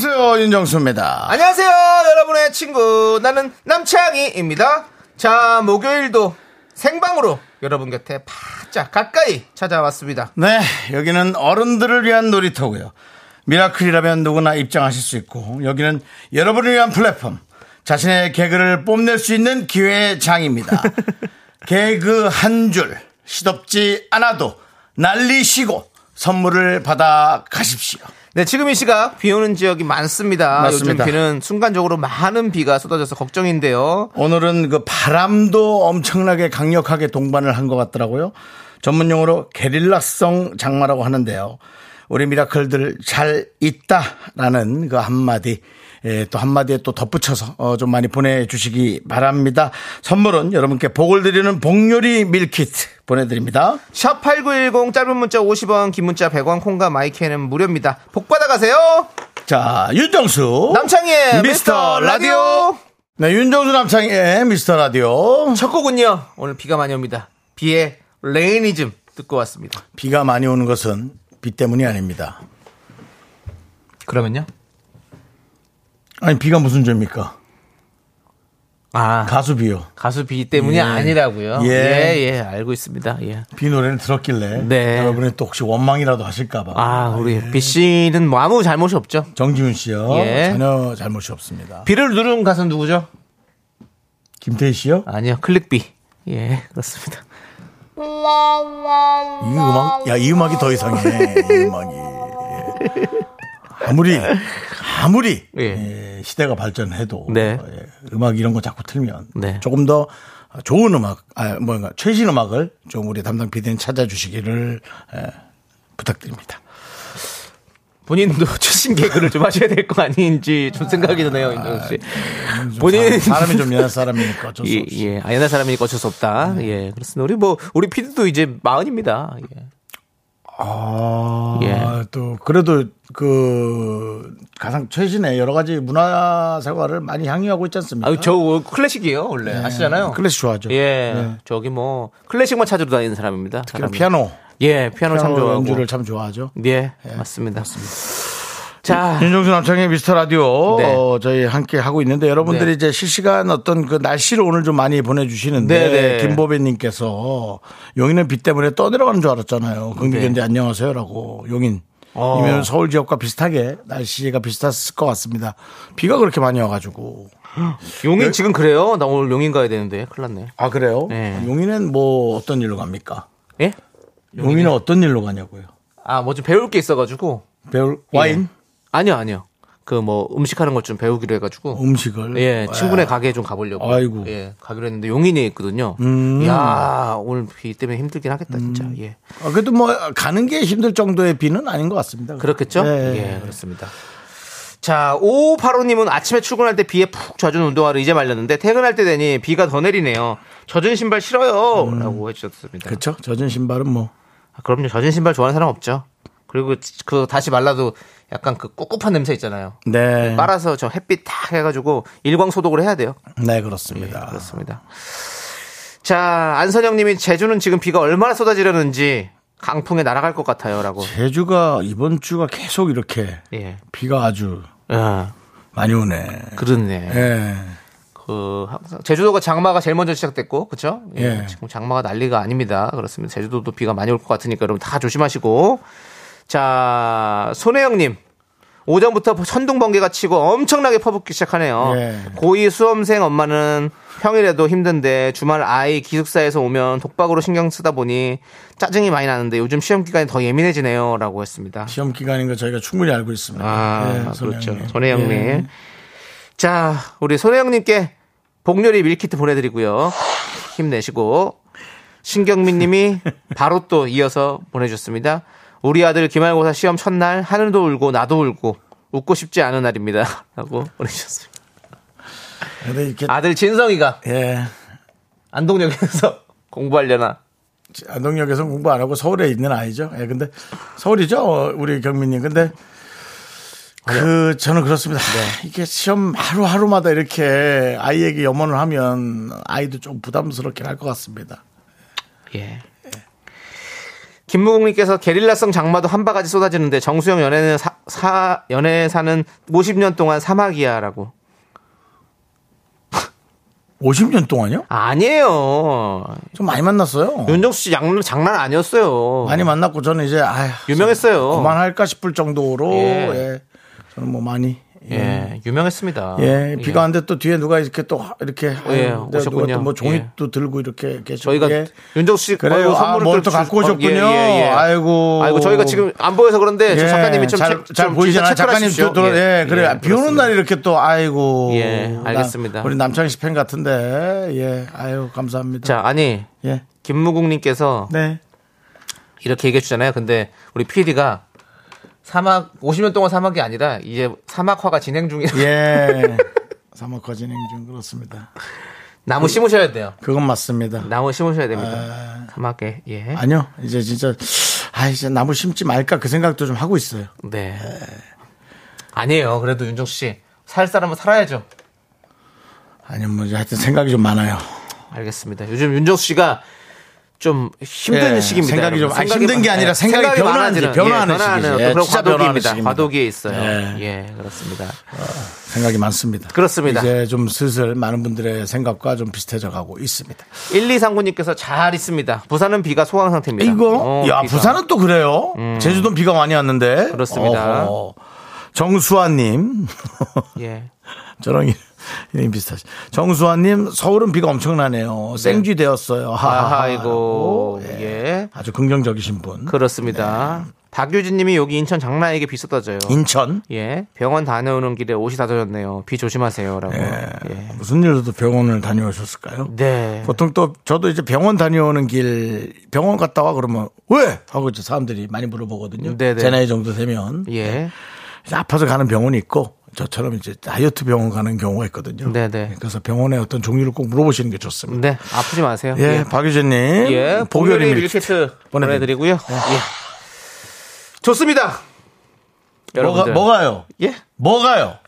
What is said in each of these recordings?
안녕하세요 윤정수입니다. 안녕하세요, 여러분의 친구. 나는 남창희입니다. 자, 목요일도 생방으로 여러분 곁에 바짝 가까이 찾아왔습니다. 네 여기는 어른들을 위한 놀이터고요. 미라클이라면 누구나 입장하실 수 있고 여기는 여러분을 위한 플랫폼 자신의 개그를 뽐낼 수 있는 기회의 장입니다. 개그 한 줄 시덥지 않아도 날리시고 선물을 받아 가십시오. 네, 지금 이 시각 비 오는 지역이 많습니다. 맞습니다. 요즘 비는 순간적으로 많은 비가 쏟아져서 걱정인데요. 오늘은 그 바람도 엄청나게 강력하게 동반을 한 것 같더라고요. 전문 용어로 게릴라성 장마라고 하는데요. 우리 미라클들 잘 있다라는 그 한마디 예, 또 한마디에 또 덧붙여서 어, 좀 많이 보내주시기 바랍니다. 선물은 여러분께 복을 드리는 복요리 밀키트 보내드립니다. 샵 8910 짧은 문자 50원, 긴 문자 100원, 콩과 마이크는 무료입니다. 복 받아가세요. 자, 윤정수. 남창희의 미스터 라디오. 네, 윤정수 남창희의 미스터 라디오. 첫 곡은요. 오늘 비가 많이 옵니다. 비의 Rainism 듣고 왔습니다. 비가 많이 오는 것은 비 때문이 아닙니다. 그러면요? 아니, 비가 무슨 죄입니까? 아, 가수 비요. 가수 비 때문이 예. 아니라고요. 예. 예, 예, 알고 있습니다. 예. 비 노래를 들었길래 네. 여러분이 또 혹시 원망이라도 하실까봐 아, 우리 비 씨는 뭐 아무 잘못이 없죠. 정지훈 씨요 예. 전혀 잘못이 없습니다. 비를 누른 가수는 누구죠? 김태희 씨요 아니요, 클릭비. 예, 그렇습니다. 이 음악 야 이 음악이 더 이상해 이 음악이 예. 아무리 아무리 예. 예, 시대가 발전해도 네. 예, 음악 이런 거 자꾸 틀면 네. 조금 더 좋은 음악 아 뭔가 최신 음악을 좀 우리 담당 PD는 찾아주시기를 예, 부탁드립니다. 본인도 최신 개그를 좀 하셔야 될 거 아닌지 좀 생각이 드네요, 윤정 씨. 좀 본인 사- 사람이 좀 옛날 사람이니까 어쩔 수 예, 없이. 예. 아, 옛날 사람이니까 어쩔 수 없다. 예, 그렇습니다. 우리 뭐, 우리 피디도 이제 마흔입니다. 예. 아, 예. 또 그래도 그 가장 최신의 여러 가지 문화 생활을 많이 향유하고 있지 않습니까? 아, 저 클래식이에요, 원래. 아시잖아요. 클래식 좋아하죠. 예. 네. 저기 뭐, 클래식만 찾으러 다니는 사람입니다. 특히. 피아노, 예, 피아노 참 피아노 좋아하고. 연주를 참 좋아하죠. 예, 맞습니다. 자, 윤정수 남창의 미스터 라디오 네. 어, 저희 함께 하고 있는데 여러분들이 네. 이제 실시간 어떤 그 날씨를 오늘 좀 많이 보내주시는데 네, 네. 김보배님께서 용인은 비 때문에 떠내려가는 줄 알았잖아요. 네. 긍디견디 안녕하세요 라고 용인. 어. 이면 서울 지역과 비슷하게 날씨가 비슷했을 것 같습니다. 비가 그렇게 많이 와가지고. 용인 지금 그래요? 나 오늘 용인 가야 되는데. 큰일 났네. 아 그래요? 네. 용인은 뭐 어떤 일로 갑니까? 예? 용인은 어떤 일로 가냐고요? 아, 뭐 좀 배울 게 있어가지고. 배울 와인 아니요, 아니요. 그 뭐 음식 하는 걸 좀 배우기로 해가지고. 음식을 예, 와. 친구네 가게에 좀 가보려고. 아이고. 예, 가기로 했는데 용인에 있거든요. 음. 야 오늘 비 때문에 힘들긴 하겠다, 진짜. 예. 아, 그래도 뭐 가는 게 힘들 정도의 비는 아닌 것 같습니다. 그렇겠죠? 예. 예, 그렇습니다. 자, 5585님은 아침에 출근할 때 비에 푹 젖은 운동화를 이제 말렸는데 퇴근할 때 되니 비가 더 내리네요. 젖은 신발 싫어요. 라고 해주셨습니다. 그렇죠. 젖은 신발은 뭐 아, 그럼요. 젖은 신발 좋아하는 사람 없죠. 그리고 그 다시 말라도 약간 그 꿉꿉한 냄새 있잖아요. 네. 빨아서 저 햇빛 탁 해가지고 일광 소독을 해야 돼요. 네, 예, 그렇습니다. 그렇습니다. 자, 안선영 님이 제주는 지금 비가 얼마나 쏟아지려는지 강풍에 날아갈 것 같아요라고. 제주가 이번 주가 계속 이렇게 예. 비가 아주 아, 많이 오네. 그렇네. 예. 그 항상 제주도가 장마가 제일 먼저 시작됐고 그렇죠? 예. 지금 장마가 난리가 아닙니다. 그렇습니다. 제주도도 비가 많이 올 것 같으니까 여러분 다 조심하시고 자 손혜영님 오전부터 천둥 번개가 치고 엄청나게 퍼붓기 시작하네요. 예. 고2 수험생 엄마는 평일에도 힘든데 주말 아이 기숙사에서 오면 독박으로 신경 쓰다 보니 짜증이 많이 나는데 요즘 시험 기간이 더 예민해지네요라고 했습니다. 시험 기간인 거 저희가 충분히 알고 있습니다. 아, 예, 그렇죠. 손혜영님. 예. 자, 우리 손혜영님께 복요리 밀키트 보내드리고요. 힘내시고. 신경민 님이 바로 또 이어서 보내주셨습니다. 우리 아들 기말고사 시험 첫날 하늘도 울고 나도 울고 웃고 싶지 않은 날입니다. 라고 보내주셨습니다. 이렇게 아들 진성이가 예 안동역에서 공부하려나. 안동역에서 공부 안 하고 서울에 있는 아이죠. 예 근데 서울이죠 우리 경민님. 근데 그 저는 그렇습니다. 이게 시험 하루하루마다 이렇게 아이에게 염원을 하면 아이도 좀 부담스럽긴 할 것 같습니다. 예. 김무국님께서 게릴라성 장마도 한 바가지 쏟아지는데 정수영 연애는 사, 사 연애 사는 50년 동안 사막이야라고. 50년 동안요? 아니에요. 좀 많이 만났어요. 윤정수 씨 장난, 장난 아니었어요. 많이 만났고 저는 이제 아휴 유명했어요. 그만할까 싶을 정도로 예. 예. 저는 뭐 많이 예, 유명했습니다. 예, 비가 안돼또 뒤에 누가 이렇게 또 이렇게 예, 오셨군요. 누가 또뭐 종이 예. 또 들고 이렇게 계시고 저희가 예. 윤정수 씨 그래요. 어, 아, 선물을 뭘또 주- 갖고 어, 오셨군요. 예, 예, 예. 아이고. 아이고 저희가 지금 안 보여서 그런데 저 예, 작가님이 좀 잘, 좀 보이시나요? 작가님. 또 들어, 예, 그래. 예, 비 오는. 날 이렇게 또, 아이고. 예, 나- 알겠습니다. 우리 남창희 씨팬 같은데, 예, 아유, 감사합니다. 자, 아니 예, 김무국님께서 네. 이렇게 얘기해 주잖아요. 근데 우리 PD가 사막 50년 동안 사막이 아니라 이제 사막화가 진행 중이라 예. 사막화 진행 중 그렇습니다. 나무 심으셔야 돼요. 그건 맞습니다. 나무 심으셔야 됩니다. 사막에 예. 아니요, 이제 진짜, 아, 이제 나무 심지 말까 그 생각도 좀 하고 있어요. 네. 아니에요. 그래도 윤정수 씨 살 사람은 살아야죠. 아니요, 뭐, 하여튼 생각이 좀 많아요. 알겠습니다. 요즘 윤정수 씨가 좀 힘든 예, 시기입니다. 생각이 좀-. 아니, 힘든 게 아니라 생각이 변하는 시- 많아지는, 변화하는 예, 변화하는 시기죠. 예, 그런 과도기입니다. 시기입니다. 과도기에 있어요. 예. 예, 그렇습니다. 생각이 많습니다. 그렇습니다. 이제 좀 슬슬 많은 분들의 생각과 좀 비슷해져 가고 있습니다. 1239님께서 잘 있습니다. 부산은 비가 소강 상태입니다. 이거? 어, 야, 비가. 음. 부산은 또 그래요? 제주도는 비가 많이 왔는데. 그렇습니다. 어허. 정수아님. 예. 저랑 이름 비슷하시. 정수아님, 서울은 비가 엄청나네요. 생쥐 되었어요. 아이고, 예. 예. 아주 긍정적이신 분. 그렇습니다. 박유진 님이 여기 인천 장나에게 비 쏟아져요. 인천. 예. 병원 다녀오는 길에 옷이 다 젖었네요. 비 조심하세요. 라고. 예. 예. 무슨 일로도 병원을 다녀오셨을까요? 네. 보통 또 저도 이제 병원 다녀오는 길 병원 갔다 와 그러면 왜 하고 이제 사람들이 많이 물어보거든요. 네네. 제 나이 정도 되면 예. 아파서 가는 병원이 있고 저처럼 이제 다이어트 병원 가는 경우가 있거든요. 네네. 그래서 병원의 어떤 종류를 꼭 물어보시는 게 좋습니다. 네. 아프지 마세요. 예, 박유진님, 예. 보결이 밀키트 보내드리고요. 예. 좋습니다. 뭐가 여러분들. 뭐가요? 예. 뭐가요?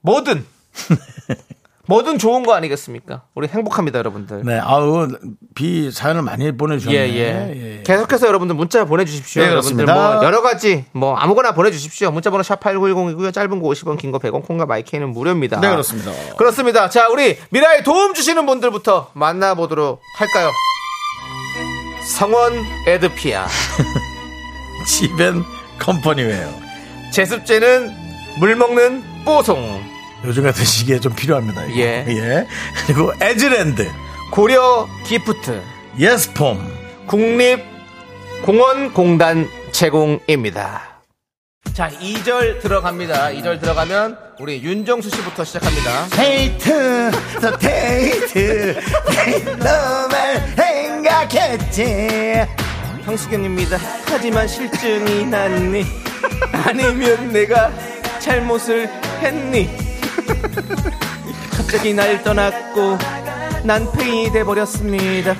뭐든. 뭐든 좋은 거 아니겠습니까? 우리 행복합니다, 여러분들. 네, 아우 비 사연을 많이 예, 보내주셨네요. 예. 계속해서 여러분들 문자 보내주십시오. 네, 여러분들 그렇습니다. 뭐 여러 가지 뭐 아무거나 보내주십시오. 문자번호 샵 #8910이고요. 짧은 거 50원, 긴 거 100원, 콩과 마이크는 무료입니다. 네, 그렇습니다. 그렇습니다. 자, 우리 미라에 도움 주시는 분들부터 만나보도록 할까요? 성원 에드피아, 집엔 컴퍼니웨어. 제습제는 물 먹는 뽀송, 요즘 같은 시기에 좀 필요합니다. 이거. 예. 예. 그리고 에즈랜드, 고려 기프트, 예스폼. 국립 공원공단 제공입니다. 자, 2절 들어갑니다. 2절 들어가면 우리 윤정수 씨부터 시작합니다. 데이트, 더 데이트, 너만 생각했지. 형수경입니다. 하지만 실증이 났니? 아니면 내가 잘못을 했니? 갑자기 날 떠났고 난 페인이 돼버렸습니다.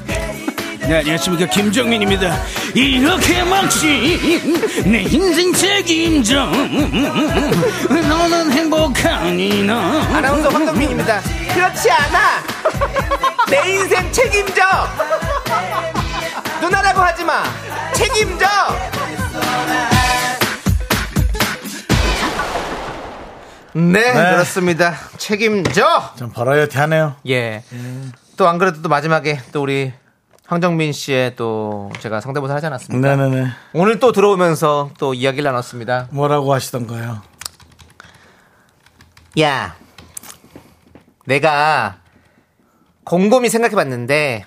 네, 안녕하십니까. 김정민입니다. 이렇게 막지, 내 인생 책임져. 너는 행복하니, 너. 아나운서 황동민입니다. 그렇지 않아. 내 인생 책임져. 누나라고 하지 마. 책임져. 네, 그렇습니다. 책임져. 좀 버라이어티 하네요. 예. 또 안 그래도 또 마지막에 또 우리 황정민 씨의 또 제가 성대모사 하지 않았습니까? 네네네. 오늘 또 들어오면서 또 이야기를 나눴습니다. 뭐라고 하시던가요? 야, 내가 곰곰이 생각해 봤는데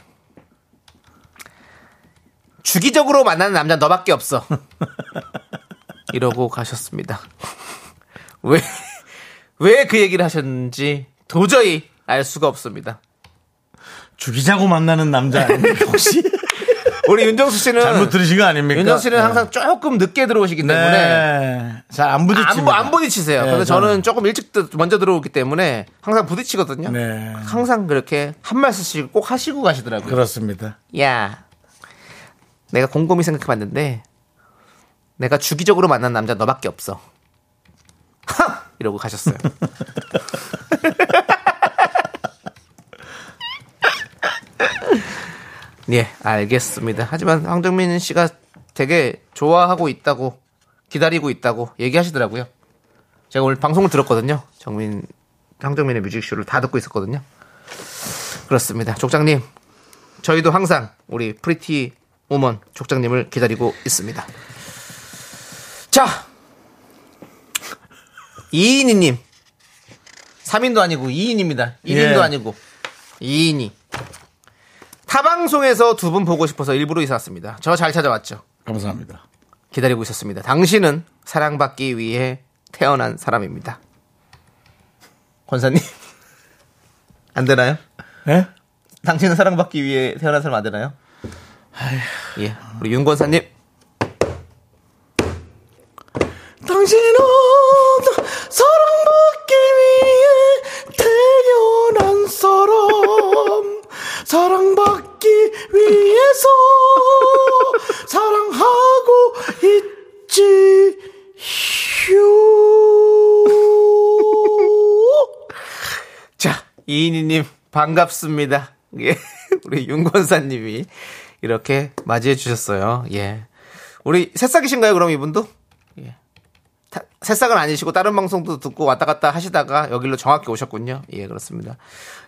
주기적으로 만나는 남자 너밖에 없어. 이러고 가셨습니다. 왜, 왜 그 얘기를 하셨는지 도저히 알 수가 없습니다. 죽이자고 만나는 남자 아닙니까, 혹시? 우리 윤정수 씨는 잘못 들으신 거 아닙니까? 윤정수 씨는 네. 항상 조금 늦게 들어오시기 때문에 네. 잘안 안, 부딪히세요. 네, 근데 저는- 저는 조금 일찍 들- 먼저 들어오기 때문에 항상 부딪히거든요. 네. 항상 그렇게 한 말씀씩 꼭 하시고 가시더라고요. 그렇습니다. 야, 내가 곰곰이 생각해봤는데 내가 주기적으로 만난 남자 너밖에 없어. 하! 이러고 가셨어요. 예, 알겠습니다. 하지만 황정민 씨가 되게 좋아하고 있다고 기다리고 있다고 얘기하시더라고요. 제가 오늘 방송을 들었거든요. 정민, 황정민의 뮤직쇼를 다 듣고 있었거든요. 그렇습니다. 족장님, 저희도 항상 우리 pretty woman 족장님을 기다리고 있습니다. 자, 이인이님. 3인도 아니고 2인입니다. 1인도 예. 아니고 2인이. 타방송에서 두 분 보고 싶어서 일부러 이사 왔습니다. 저 잘 찾아왔죠. 감사합니다. 기다리고 있었습니다. 당신은 사랑받기 위해 태어난 사람입니다. 권사님. 안 되나요? 예? 당신은 사랑받기 위해 태어난 사람 안 되나요? 예. 우리 윤 권사님. 당신은 사랑받기 위해서 사랑하고 있지 휴 자, 이인희님 반갑습니다. 예. 우리 윤 권사님이 이렇게 맞이해 주셨어요. 예. 우리 새싹이신가요, 그럼 이분도? 예. 타- 새싹은 아니시고 다른 방송도 듣고 왔다 갔다 하시다가 여기로 정확히 오셨군요. 예, 그렇습니다.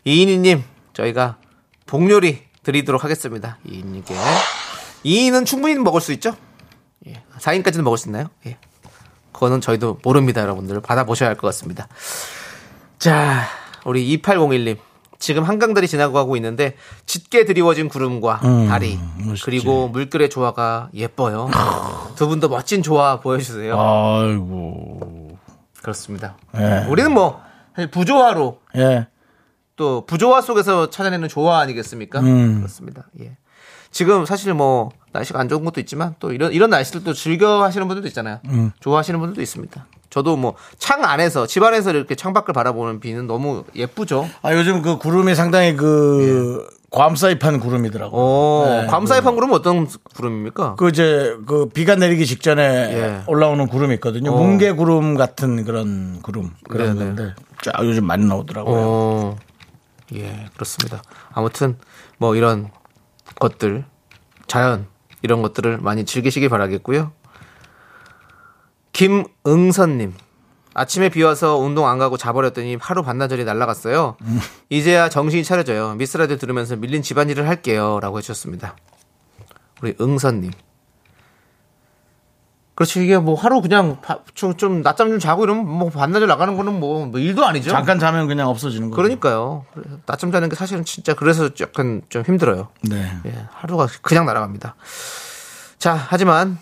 이인희님, 저희가 복요리 드리도록 하겠습니다. 이인님께. 이인은 충분히 먹을 수 있죠? 예. 4인까지는 먹을 수 있나요? 예. 그거는 저희도 모릅니다, 여러분들. 받아보셔야 할 것 같습니다. 자, 우리 2801님. 지금 한강다리 지나고 가고 있는데 짙게 드리워진 구름과 다리 멋있지. 그리고 물결의 조화가 예뻐요. 두 분도 멋진 조화 보여주세요. 아이고 그렇습니다. 예. 우리는 뭐 부조화로 예 또 부조화 속에서 찾아내는 조화 아니겠습니까? 음. 그렇습니다. 예. 지금 사실 뭐 날씨가 안 좋은 것도 있지만 또 이런 이런 날씨를 또 즐겨 하시는 분들도 있잖아요. 음. 좋아하시는 분들도 있습니다. 저도 뭐 창 안에서 집 안에서 이렇게 창밖을 바라보는 비는 너무 예쁘죠. 아 요즘 그 구름이 상당히 그 괌사이판 구름이더라고. 오, 네, 괌사이판 구름 은 어떤 구름입니까? 그 이제 그 비가 내리기 직전에 예. 올라오는 구름이 있거든요. 어. 뭉게 구름 같은 그런 구름 그런 네네. 건데 쫙 요즘 많이 나오더라고요. 어, 예, 그렇습니다. 아무튼 뭐 이런 것들, 자연 이런 것들을 많이 즐기시길 바라겠고요. 김응선님. 아침에 비 와서 운동 안 가고 자버렸더니 하루 반나절이 날라갔어요. 이제야 정신이 차려져요. 미스라디오 들으면서 밀린 집안일을 할게요. 라고 해주셨습니다. 우리 응선님. 그렇지, 이게 뭐 하루 그냥 바- 좀, 좀 낮잠 좀 자고 이러면 뭐 반나절 나가는 거는 뭐, 뭐 일도 아니죠. 잠깐 자면 그냥 없어지는 거죠. 그러니까요. 낮잠 자는 게 사실은 진짜 그래서 약간 좀 힘들어요. 네. 예, 하루가 그냥 날아갑니다. 자, 하지만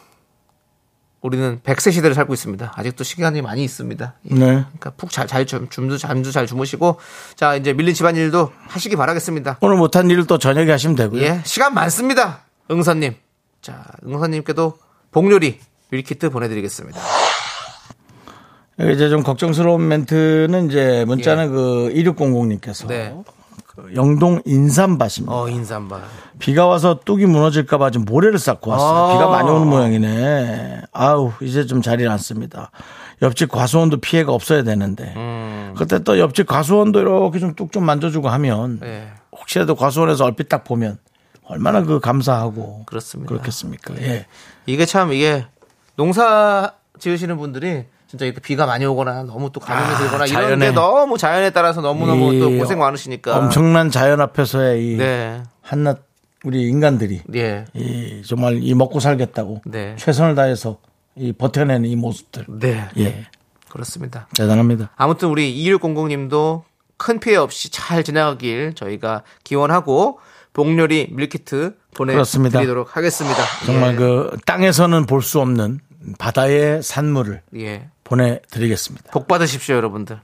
우리는 100세 시대를 살고 있습니다. 아직도 시간이 많이 있습니다. 예. 네. 그러니까 푹 잘, 잘, 좀, 줌도, 잠도 잘 주무시고, 자, 이제 밀린 집안일도 하시기 바라겠습니다. 오늘 못한 일을 또 저녁에 하시면 되고요. 예, 시간 많습니다. 응선님. 자, 응선님께도 복요리 밀키트 보내드리겠습니다. 여기 이제 좀 걱정스러운 멘트는 이제 문자는 그 2600님께서 네. 그 영동 인삼밭입니다. 어, 인삼바. 비가 와서 뚝이 무너질까봐 지금 모래를 쌓고 왔어요. 아. 비가 많이 오는 모양이네. 아우, 이제 좀 자리를 않습니다. 옆집 과수원도 피해가 없어야 되는데. 음, 그때 또 옆집 과수원도 이렇게 좀 뚝 좀 만져주고 하면 예, 혹시라도 과수원에서 얼핏 딱 보면 얼마나 그 감사하고 그렇습니다. 그렇겠습니까? 예. 이게 참 이게 농사 지으시는 분들이 진짜 이렇게 비가 많이 오거나 너무 또 가뭄이 아, 들거나 이런 자연에. 게 너무 자연에 따라서 너무너무 이또 고생 많으시니까. 엄청난 자연 앞에서의 이 네. 한낱 우리 인간들이 예. 이 정말 이 먹고 살겠다고 네. 최선을 다해서 이 버텨내는 이 모습들. 네. 예. 그렇습니다. 대단합니다. 아무튼 우리 2600님도 큰 피해 없이 잘 지나가길 저희가 기원하고 복요리 밀키트. 보내드리도록 하겠습니다. 정말 예. 그 땅에서는 볼 수 없는 바다의 산물을 예. 보내드리겠습니다. 복 받으십시오, 여러분들.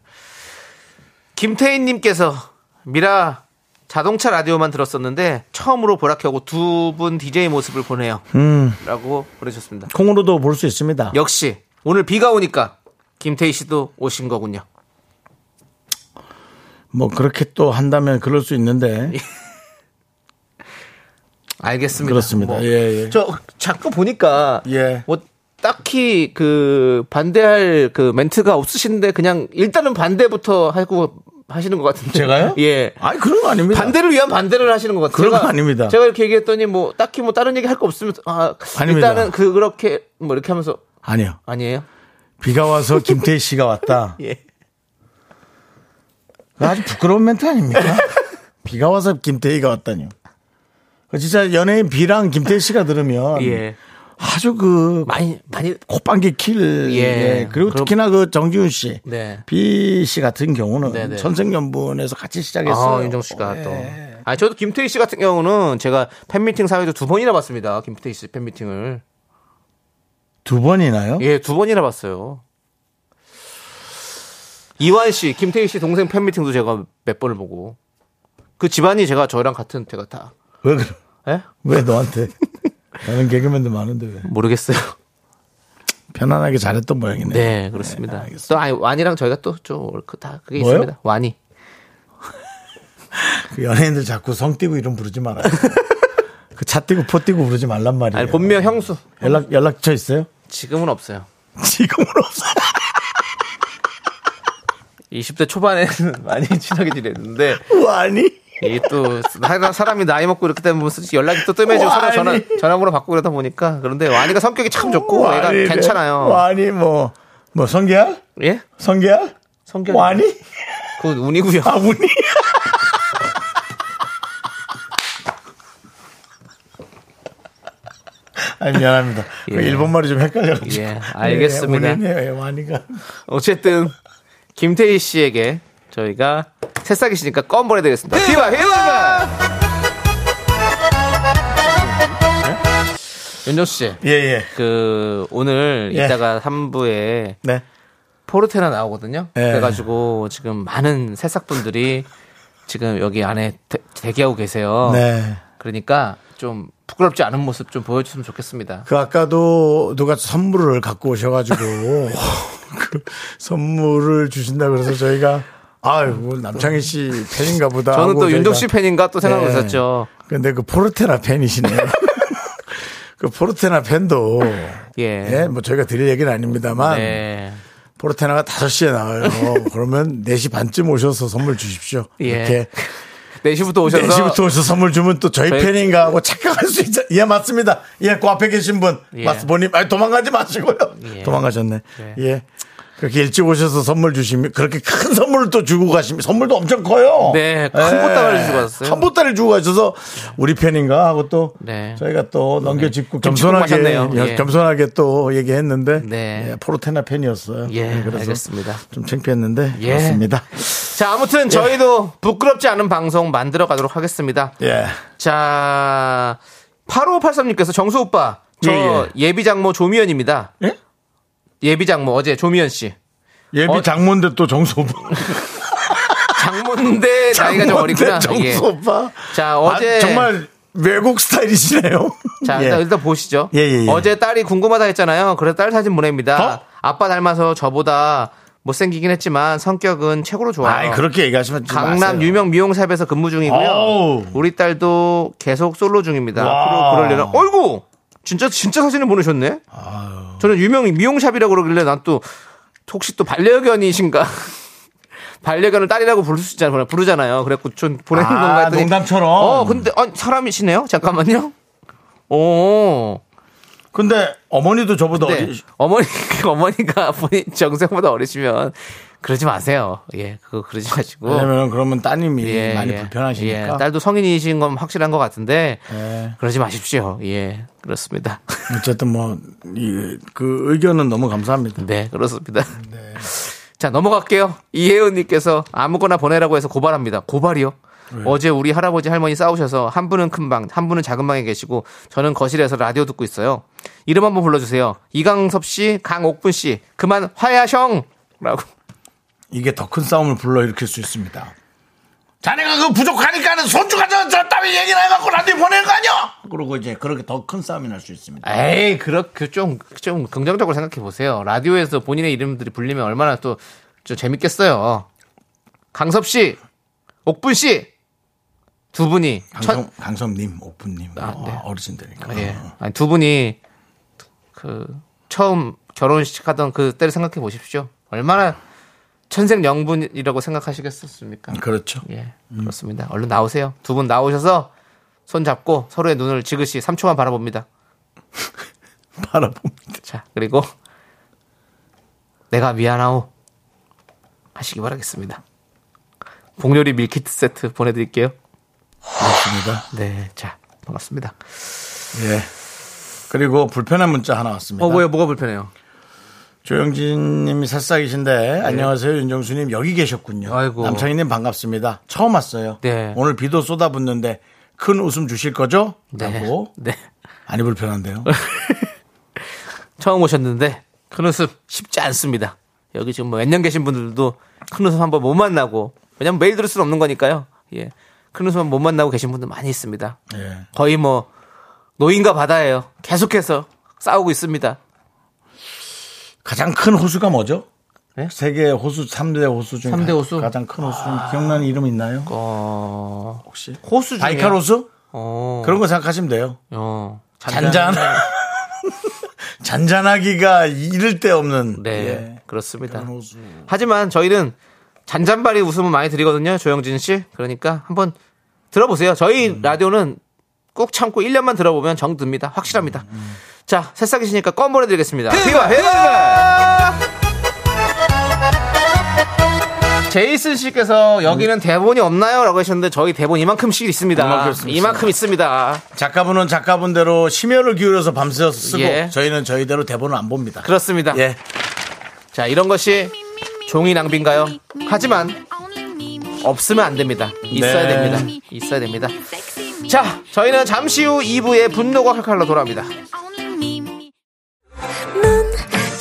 김태인님께서 미라 자동차 라디오만 들었었는데 처음으로 보라 켜고 두 분 DJ 모습을 보네요. 음. 라고 보내셨습니다. 콩으로도 볼 수 있습니다. 역시 오늘 비가 오니까 김태희 씨도 오신 거군요. 뭐 그렇게 또 한다면 그럴 수 있는데 알겠습니다. 그렇습니다. 뭐, 예, 예. 저 자꾸 보니까 예. 뭐 딱히 그 반대할 그 멘트가 없으신데 그냥 일단은 반대부터 하고 하시는 것 같은데. 제가요? 예. 아니 그런 거 아닙니다. 반대를 위한 반대를 하시는 것 같아요. 그런 거 제가- 아닙니다. 제가 이렇게 얘기했더니 뭐 딱히 뭐 다른 얘기 할 거 없으면 아 아닙니다. 일단은 그 그렇게 뭐 이렇게 하면서 아니요. 아니에요? 비가 와서 김태희 씨가 왔다. 예. 아주 부끄러운 멘트 아닙니까? 비가 와서 김태희가 왔다니요. 그 진짜 연예인 비랑 김태희 씨가 들으면 예. 아주 그 많이 많이 콧방귀 낄. 예. 예. 그리고 그럼- 특히나 그 정지훈 씨. 네. 비씨 같은 경우는 네네. 천생연분에서 같이 시작했어요. 아, 윤정수 씨가 예. 또. 아, 저도 김태희 씨 같은 경우는 제가 팬미팅 사회도 두 번이나 봤습니다. 김태희 씨 팬미팅을. 두 번이나요? 예, 두 번이나 봤어요. 이완 씨, 김태희 씨 동생 팬미팅도 제가 몇 번을 보고. 그 집안이 제가 저랑 같은 제가 다. 왜 그래? 예? 왜 너한테? 다른 개그맨도 많은데 왜? 모르겠어요. 편안하게 잘했던 모양이네. 네, 그렇습니다. 또 아니 완이랑 저희가 또 좀다 그게 뭐요? 있습니다. 완이. 그 연예인들 자꾸 성 띄고 이름 부르지 말아요. 그차 띄고 포 띄고 부르지 말란 말이에요. 아니 본명 형수. 연락 연락처 있어요? 지금은 없어요. 지금은 없어. 20대 초반에는 많이 친하게 지냈는데 아니. 이게 또 사람이 나이 먹고 이렇게 되면 솔직히 연락이 또 뜸해지고 서로 전화 와니. 전화번호 바꾸고 그러다 보니까 그런데 완이가 성격이 참 좋고 애가 와니래. 괜찮아요. 와니 뭐, 뭐 성게야? 예? 성게야? 성격 와니? 그 운이고요. 아 운이? 아니 미안합니다. 그 예. 일본 말이 좀 헷갈려가지고. 예, 알겠습니다. 예, 운이네요. 예, 와니가. 어쨌든 김태희 씨에게 저희가 새싹이시니까 껌 보내드리겠습니다. 휘바 휘바. 윤정수 씨, 예 예. 그 오늘 예. 이따가 3부에 네. 포르테나 나오거든요. 예. 그래가지고 지금 많은 새싹분들이 지금 여기 안에 대, 대기하고 계세요. 네. 그러니까 좀 부끄럽지 않은 모습 좀 보여주시면 좋겠습니다. 그 아까도 누가 선물을 갖고 오셔가지고 그 선물을 주신다 그래서 저희가 아유 뭐 남창희 씨 팬인가 보다. 저는 또 윤종 씨 팬인가 또 생각하고 네. 근데 그 포르테나 팬이시네요. 그 포르테나 팬도 예. 예, 뭐 저희가 드릴 얘기는 아닙니다만 네. 포르테나가 5시에 나와요. 그러면 4시 반쯤 오셔서 선물 주십시오. 예. 이렇게 4시부터 오셔서 4시부터 오셔서 선물 주면 또 저희 저희- 팬인가 하고 착각할 수 있죠. 예, 맞습니다. 예, 그 앞에 계신 분. 예. 맞, 본인, 아니, 도망가지 마시고요. 예. 도망가셨네. 예. 예. 그렇게 일찍 오셔서 선물 주시면 그렇게 큰 선물을 또 주고 가시면 선물도 엄청 커요. 네, 큰 보따리를 주고 갔어요. 한 보따리를 주고 가셔서 우리 팬인가 하고 또 네. 저희가 또 넘겨짚고 김치국 겸손하게. 예. 겸손하게 또 얘기했는데 네. 예, 포르테나 팬이었어요. 예, 네, 그래서 알겠습니다. 좀 창피했는데 예. 그렇습니다. 자, 아무튼 저희도 부끄럽지 않은 방송 만들어 가도록 하겠습니다. 예. 자, 8583님께서 정수 오빠, 저 예, 예, 비 장모 조미연입니다. 예? 예비 장모 어제 조미연 씨. 예비 어? 장모인데 또 정수 오빠. 장모인데 나이가 좀 어리구나. 정수 예. 오빠. 자, 어제 아, 정말 외국 스타일이시네요. 자, 예. 일단, 일단 보시죠. 예, 예, 예. 어제 딸이 궁금하다 했잖아요. 그래서 딸 사진 보냅니다. 어? 아빠 닮아서 저보다 못생기긴 했지만 성격은 최고로 좋아요. 아이, 그렇게 얘기하시면 좀 강남 마세요. 유명 미용샵에서 근무 중이고요. 어우. 우리 딸도 계속 솔로 중입니다. 와. 앞으로 그럴 일은 어이구 진짜 진짜 사진을 보내셨네. 저는 유명 미용샵이라고 그러길래 난 또 혹시 또 반려견이신가? 반려견을 딸이라고 부를 수 있잖아요. 부르잖아요. 그래갖고 좀 보내는 아, 건가 했더니 농담처럼. 어, 근데 아, 사람이시네요. 잠깐만요. 오. 근데 어머니도 저보다 네. 어리 어머니 어머니가 본인 정생보다 어리시면 그러지 마세요. 예, 그거 그러지 마시고. 왜냐면 그러면 따님이 예, 많이 예. 불편하시니까. 예, 딸도 성인이신 건 확실한 것 같은데 예. 그러지 마십시오. 예, 그렇습니다. 어쨌든 뭐, 이, 그 의견은 너무 감사합니다. 네, 그렇습니다. 자, 넘어갈게요. 이혜은님께서 아무거나 보내라고 해서 고발합니다. 고발이요? 어제 우리 할아버지 할머니 싸우셔서 한 분은 큰 방, 한 분은 작은 방에 계시고 저는 거실에서 라디오 듣고 있어요. 이름 한번 불러주세요. 이강섭 씨, 강옥분 씨, 그만 화야셩! 라고. 이게 더 큰 싸움을 불러일으킬 수 있습니다. 자네가 그 부족하니까는 손주가 저, 저 따위 얘기나 해갖고 라디오 보내는 거 아니야? 그러고 이제 그렇게 더 큰 싸움이 날 수 있습니다. 에이, 그렇게 좀, 좀 긍정적으로 생각해 보세요. 라디오에서 본인의 이름들이 불리면 얼마나 또, 좀 재밌겠어요. 강섭 씨, 옥분 씨, 두 분이, 천, 강성, 강성님, 오픈님, 아, 어, 네. 어르신들이니까. 예. 아니, 두 분이 그 처음 결혼식 하던 그때를 생각해 보십시오. 얼마나 천생연분이라고 생각하시겠습니까? 그렇죠. 예, 그렇습니다. 얼른 나오세요. 두 분 나오셔서 손 잡고 서로의 눈을 지그시 3초만 바라봅니다. 바라봅니다. 자, 그리고 내가 미안하오 하시기 바라겠습니다. 복요리 밀키트 세트 보내드릴게요. 그렇습니다. 네, 자, 반갑습니다. 예. 그리고 불편한 문자 하나 왔습니다. 어, 뭐야, 뭐가 불편해요? 조영진 님이 새싹이신데 안녕하세요 윤정수님 여기 계셨군요. 네. 아이고. 남창희님 반갑습니다. 처음 왔어요. 네. 오늘 비도 쏟아붓는데 큰 웃음 주실 거죠? 라고 네. 많이 불편한데요. 처음 오셨는데 큰 웃음 쉽지 않습니다. 여기 지금 뭐 몇 년 계신 분들도 큰 웃음 한번 못 만나고 왜냐면 매일 들을 수는 없는 거니까요. 예. 큰 웃음 못 만나고 계신 분들 많이 있습니다. 예. 거의 뭐 노인과 바다예요. 계속해서 싸우고 있습니다. 가장 큰 호수가 뭐죠? 네? 세계 호수 3대 호수 중에 3대 호수? 가장 큰 호수 중 기억나는 이름 있나요? 어, 혹시 호수 중에 바이칼 호수? 어, 그런 거 생각하시면 돼요. 어, 잔잔 잔잔 하기가 이를 데 없는 네, 예. 그렇습니다. 하지만 저희는 잔잔바리 웃음을 많이 드리거든요. 조영진 씨. 그러니까 한번 들어보세요. 저희 음. 라디오는 꾹 참고 1년만 들어보면 정 듭니다. 확실합니다. 음, 자, 새싹이시니까 껌 보내드리겠습니다. 비와 해가 제이슨 씨께서 여기는 대본이 없나요? 라고 하셨는데 저희 대본 이만큼씩 있습니다. 이만큼 있습니다. 이만큼 있습니다. 작가분은 작가분대로 심혈을 기울여서 밤새서 쓰고 예. 저희는 저희대로 대본을 안 봅니다. 그렇습니다. 예. 자, 이런 것이 종이 낭비인가요? 하지만 없으면 안 됩니다. 있어야 네. 됩니다. 있어야 됩니다. 자, 저희는 잠시 후 2부의 분노가 칼칼로 돌아옵니다. 넌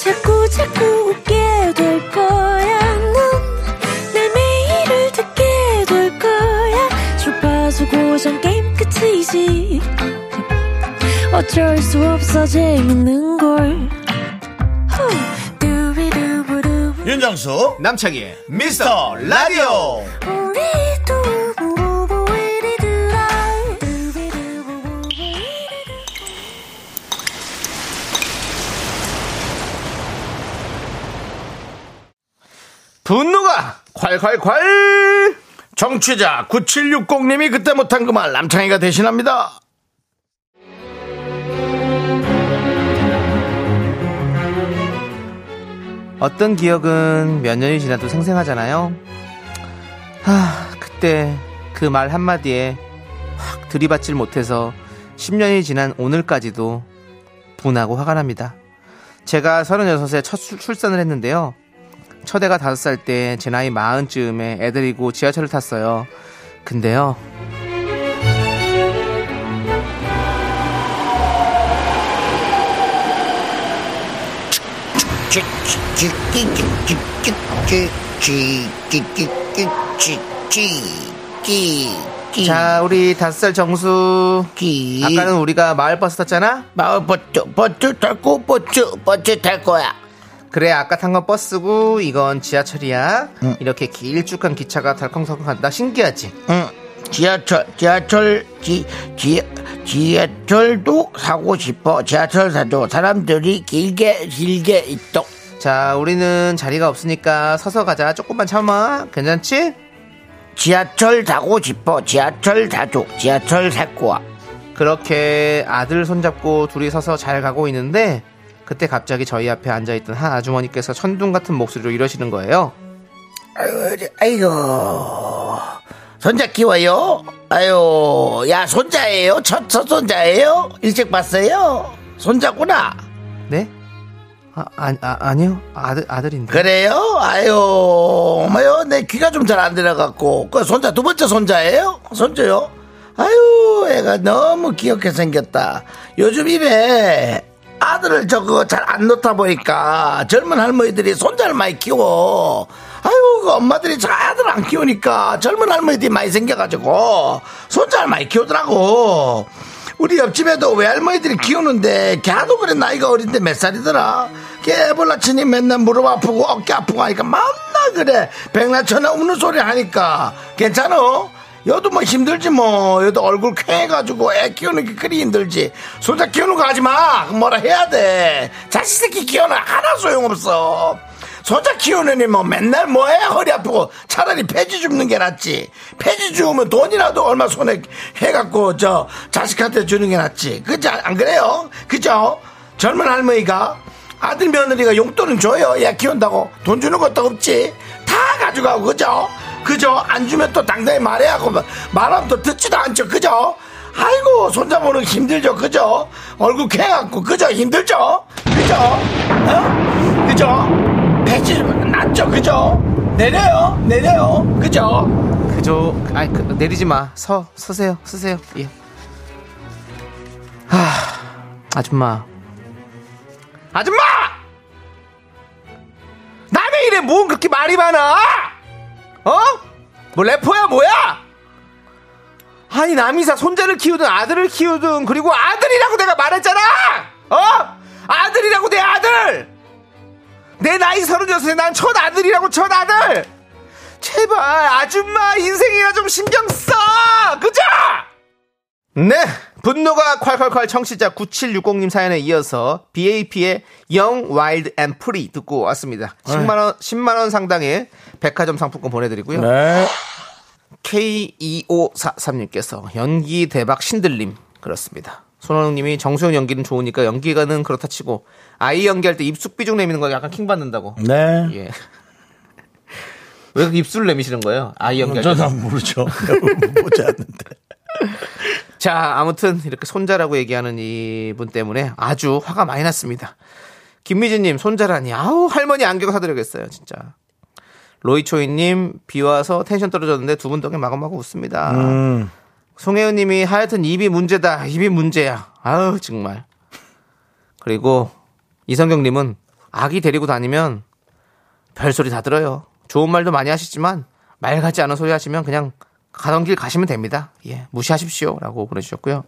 자꾸 자꾸 웃게 될 거야. 넌내 매일을 듣게 될 거야. 주파수 고정 게임 끝이지. 어쩔 수 없어 재밌는 걸. 후. 윤정수 남창희의 미스터 라디오 분노가 콸콸콸! 정취자 9760님이 그때 못한 그 말 남창희가 대신합니다. 어떤 기억은 몇 년이 지나도 생생하잖아요. 하, 그때 그 말 한마디에 확 들이받질 못해서 10년이 지난 오늘까지도 분하고 화가 납니다. 제가 36에 첫 출- 출산을 했는데요. 첫 애가 5살 때 제 나이 40쯤에 애들이고 지하철을 탔어요. 근데요. 자, 우리 5살 정수. 아까는 우리가 마을버스 탔잖아? 마을 버스 버스 탈고 버스 버스 탈 거야. 그래 아까 탄 건 버스고 이건 지하철이야 이렇게 길쭉한 기차가 덜컹덜컹 간다 신기하지 응. 지하철 지하철 지, 지 지하철도 사고 싶어. 지하철 사도 사람들이 길게 길게 있어. 자 우리는 자리가 없으니까 서서 가자 조금만 참아 괜찮지? 지하철 타고 싶어. 지하철 사줘. 지하철 살 거야. 그렇게 아들 손잡고 둘이 서서 잘 가고 있는데 그때 갑자기 저희 앞에 앉아있던 한 아주머니께서 천둥 같은 목소리로 이러시는 거예요 아이고 손자 키워요? 아유 야 손자예요? 첫, 첫 손자예요? 일찍 봤어요? 손자구나 네? 아, 아, 아 아니요 아들, 아들인데 그래요? 아유 어머요 내 귀가 좀 잘 안 들어갔고 그 손자 두 번째 손자예요? 손자요? 아유 애가 너무 귀엽게 생겼다 요즘 입에 아들을 저거 잘 안 놓다 보니까 젊은 할머니들이 손자를 많이 키워 아유, 그 엄마들이 저 아들 안 키우니까 젊은 할머니들이 많이 생겨가지고 손자를 많이 키우더라고. 우리 옆집에도 외할머니들이 키우는데 걔도 그래 나이가 어린데 몇 살이더라. 걔 애벌라 치니 맨날 무릎 아프고 어깨 아프고 하니까 만나 그래. 백날천에 우는 소리 하니까 괜찮아? 여도 뭐 힘들지 뭐. 여도 얼굴 쾌해가지고 애 키우는 게 그리 힘들지. 손자 키우는 거 하지 마. 뭐라 해야 돼. 자식 새끼 키우는 하나 소용없어. 손자 키우느니 뭐 맨날 뭐해? 허리 아프고 차라리 폐지 줍는 게 낫지. 폐지 주우면 돈이라도 얼마 손에 해갖고 저 자식한테 주는 게 낫지. 그죠 안 그래요? 그죠? 젊은 할머니가 아들 며느리가 용돈은 줘요. 애 키운다고. 돈 주는 것도 없지. 다 가져가고 그죠 그죠 안 주면 또 당당히 말해야 하고 말하면 또 듣지도 않죠 그죠 아이고 거 힘들죠 그죠 얼굴 쾌갖고 그죠 힘들죠 그죠 어? 그죠 배지 낫죠 그죠 내려요 내려요 그죠 그저 아니 그, 내리지 마. 서 서세요. 서세요. 예. 하 아줌마. 아줌마! 남의 일에 뭔 그렇게 말이 많아? 어? 뭐 래퍼야 뭐야? 아니 남이사 손자를 키우든 아들을 키우든 그리고 아들이라고 내가 말했잖아! 어? 아들이라고 내 아들! 내 나이 서른여섯에 난 첫 아들이라고 첫 아들! 제발 아줌마 인생이나 좀 신경 써 그죠? 네 분노가 콸콸콸 청취자 9760님 사연에 이어서 BAP의 Young, Wild and Free 듣고 왔습니다 10만 원 10만 원 상당의 백화점 상품권 보내 드리고요 네 K2543님께서 연기 대박 신들림 그렇습니다 손원웅님이 정수영 연기는 좋으니까 연기가는 그렇다 치고 아이 연기할 때 입숙 비중 내미는 거 약간 킹 받는다고 네. 예. 왜 그렇게 입술을 내미시는 거예요? 아이 연기할 때. 저는 모르죠 보지 않는데 자, 아무튼 이렇게 손자라고 얘기하는 이분 때문에 아주 화가 많이 났습니다. 김미진님, 손자라니. 아우, 할머니 안경 사드려야겠어요, 진짜. 로이초이님, 비 와서 텐션 떨어졌는데 두 분 덕에 마구마구 웃습니다. 음. 송혜은님이 하여튼 입이 문제다. 입이 문제야. 아우, 정말. 그리고 이성경님은 아기 데리고 다니면 별소리 다 들어요. 좋은 말도 많이 하시지만 말 같지 않은 소리 하시면 그냥 가던 길 가시면 됩니다. 예, 무시하십시오. 라고 보내주셨고요.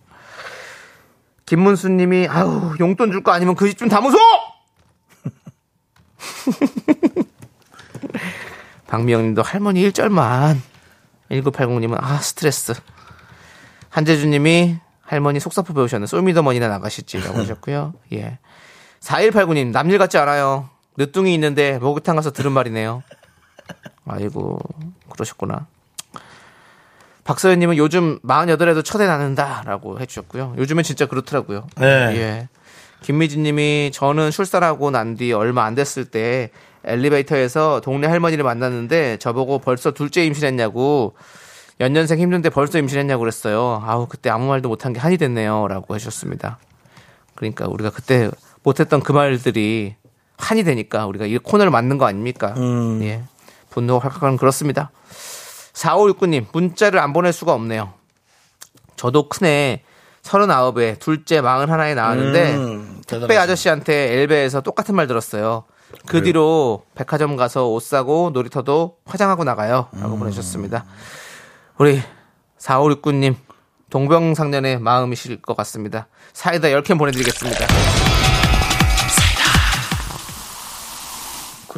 김문수 님이, 아우, 용돈 줄 거 아니면 그 집좀 다무소! 박미영 님도 할머니 1절만. 1980 님은, 아, 스트레스. 한재준 님이, 할머니 속사포 배우셨네. 솔미더머니나 나가시지 라고 하셨고요. 예. 4189 님, 남일 같지 않아요. 늦둥이 있는데 목욕탕 가서 들은 말이네요. 아이고, 그러셨구나. 박서연님은 요즘 48에도 첫애 낳는다라고 해주셨고요. 요즘엔 진짜 그렇더라고요. 네. 예. 김미진님이 저는 출산하고 난 뒤 얼마 안 됐을 때 엘리베이터에서 동네 할머니를 만났는데 저보고 벌써 둘째 임신했냐고 연년생 힘든데 벌써 임신했냐고 그랬어요. 아우 그때 아무 말도 못한 게 한이 됐네요라고 해주셨습니다. 그러니까 우리가 그때 못했던 그 말들이 한이 되니까 우리가 이 코너를 만든 거 아닙니까? 예. 분노가 활각하는 그렇습니다. 4569님, 문자를 안 보낼 수가 없네요. 저도 큰애 39에 둘째 41에 나왔는데 음, 택배. 아저씨한테 엘베에서 똑같은 말 들었어요. 그 뒤로 백화점 가서 옷 사고 놀이터도 화장하고 나가요. 라고 음. 보내주셨습니다. 우리 4569님, 동병상련의 마음이실 것 같습니다. 사이다 10캔 보내드리겠습니다.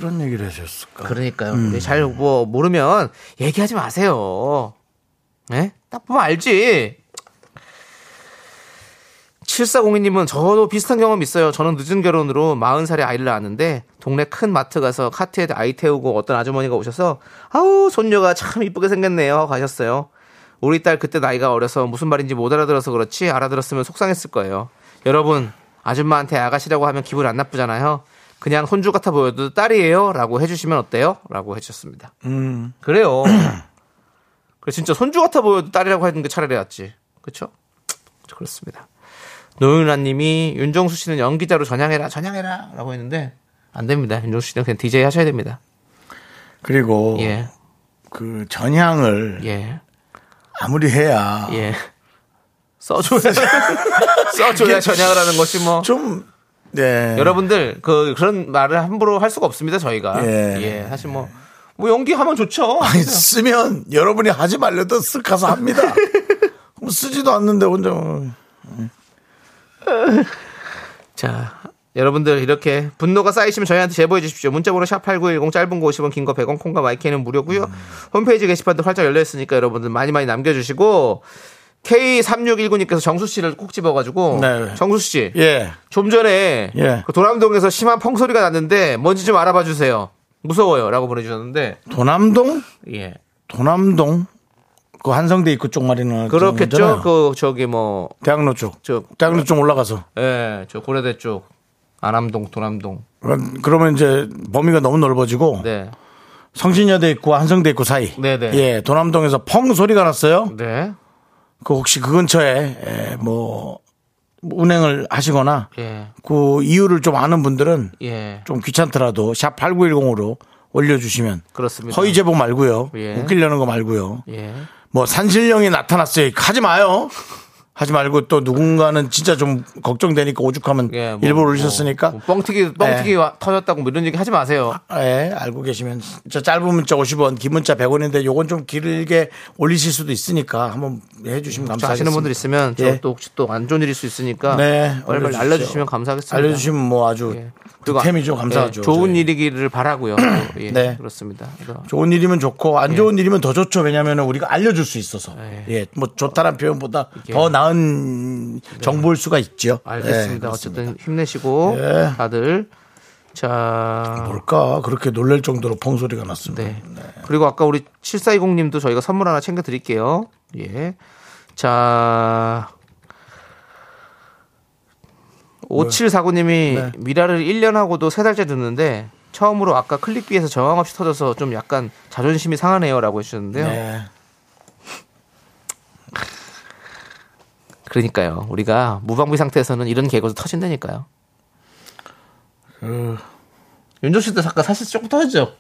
그런 얘기를 해줬을까 그러니까요. 근데 잘뭐 모르면 얘기하지 마세요. 예? 딱 보면 알지. 7402님은 저도 비슷한 경험 있어요. 저는 늦은 결혼으로 40살에 아이를 낳았는데 동네 큰 마트 가서 카트에 아이 태우고 어떤 아주머니가 오셔서 아우 손녀가 참 이쁘게 생겼네요 가셨어요. 우리 딸 그때 나이가 어려서 무슨 말인지 못 알아들어서 그렇지 알아들었으면 속상했을 거예요. 여러분 아줌마한테 아가씨라고 하면 기분 안 나쁘잖아요. 그냥 손주 같아 보여도 딸이에요 라고 해주시면 어때요? 라고 해주셨습니다. 음. 그래요. 그래 진짜 손주 같아 보여도 딸이라고 하는 게 차라리 낫지. 그렇죠? 그렇습니다. 노윤아 님이 윤정수 씨는 연기자로 전향해라, 전향해라 라고 했는데 안 됩니다. 윤정수 씨는 그냥 DJ 하셔야 됩니다. 그리고 예, 그 전향을 예, 아무리 해야 예. 써줘야 써줘야 전향을 하는 것이 뭐 좀 네. 여러분들 그 그런 말을 함부로 할 수가 없습니다. 저희가 예. 예, 사실 뭐. 뭐 연기하면 좋죠. 아니, 쓰면 여러분이 하지 말려도 쓱 가서 합니다. 그럼 쓰지도 않는데 혼자. 자, 여러분들 이렇게 분노가 쌓이시면 저희한테 제보해 주십시오. 문자번호 샵8910 짧은 거 50원, 긴 거 100원, 콩과 마이크는 무료고요. 홈페이지 게시판도 활짝 열려 있으니까 여러분들 많이 많이 남겨 주시고 K3619님께서 정수 씨를 꼭 집어 가지고 네. 정수 씨. 예. 좀 전에 예. 그 도남동에서 심한 펑소리가 났는데 뭔지 좀 알아봐 주세요. 무서워요라고 보내 주셨는데 도남동? 예. 도남동? 그 한성대 입구 쪽 말이는 그렇겠죠. 그 저기 뭐 대학로 쪽. 저 대학로 쪽 올라가서. 예, 저 고려대 쪽 안암동, 도남동. 그러면 이제 범위가 너무 넓어지고 네. 성신여대 있고 한성대 있고 사이. 네네. 예, 도남동에서 펑 소리가 났어요. 네. 그 혹시 그 근처에 에, 뭐 운행을 하시거나 예. 그 이유를 좀 아는 분들은 예. 좀 귀찮더라도 샵 8910으로 올려주시면 그렇습니다. 허위 제보 말고요. 예. 웃기려는 거 말고요. 예. 뭐 산신령이 나타났어요. 하지 마요. 하지 말고 또 누군가는 진짜 좀 걱정되니까 오죽하면 예, 뭐, 일부러 뭐, 올리셨으니까 뭐 뻥튀기 뻥튀기 와- 터졌다고 뭐 이런 얘기 하지 마세요. 예, 알고 계시면 저 짧은 문자 50원, 긴 문자 100원인데 요건 좀 길게 올리실 수도 있으니까 한번 해주시면 저 감사하겠습니다. 아시는 분들 있으면 예. 저또 혹시 또 안 좋은 일일 수 있으니까 네, 빨리 알려주십시오. 알려주시면 감사하겠습니다. 알려주시면 뭐 아주 예. 득템이죠. 감사하죠. 예, 좋은 저희. 일이기를 바라고요. 예, 네. 그렇습니다. 그래서 좋은 일이면 좋고 안 좋은 일이면 더 좋죠. 왜냐하면 우리가 알려줄 수 있어서. 네. 예, 뭐 좋다는 표현보다 더 나은 정보일 수가 있죠. 알겠습니다. 예, 어쨌든 힘내시고 예. 다들 자 뭘까 그렇게 놀랄 정도로 펑 소리가 났습니다. 네. 그리고 아까 우리 7420님도 저희가 선물 하나 챙겨 드릴게요. 예. 자. 5749님이 네. 미라를 1년 하고도 3달째 듣는데 처음으로 아까 클릭비에서 저항 없이 터져서 좀 약간 자존심이 상하네요 라고 해주셨는데요. 그러니까요. 우리가 무방비 상태에서는 이런 개그도 터진다니까요. 그 윤조 씨도 아까 사실 조금 터졌죠?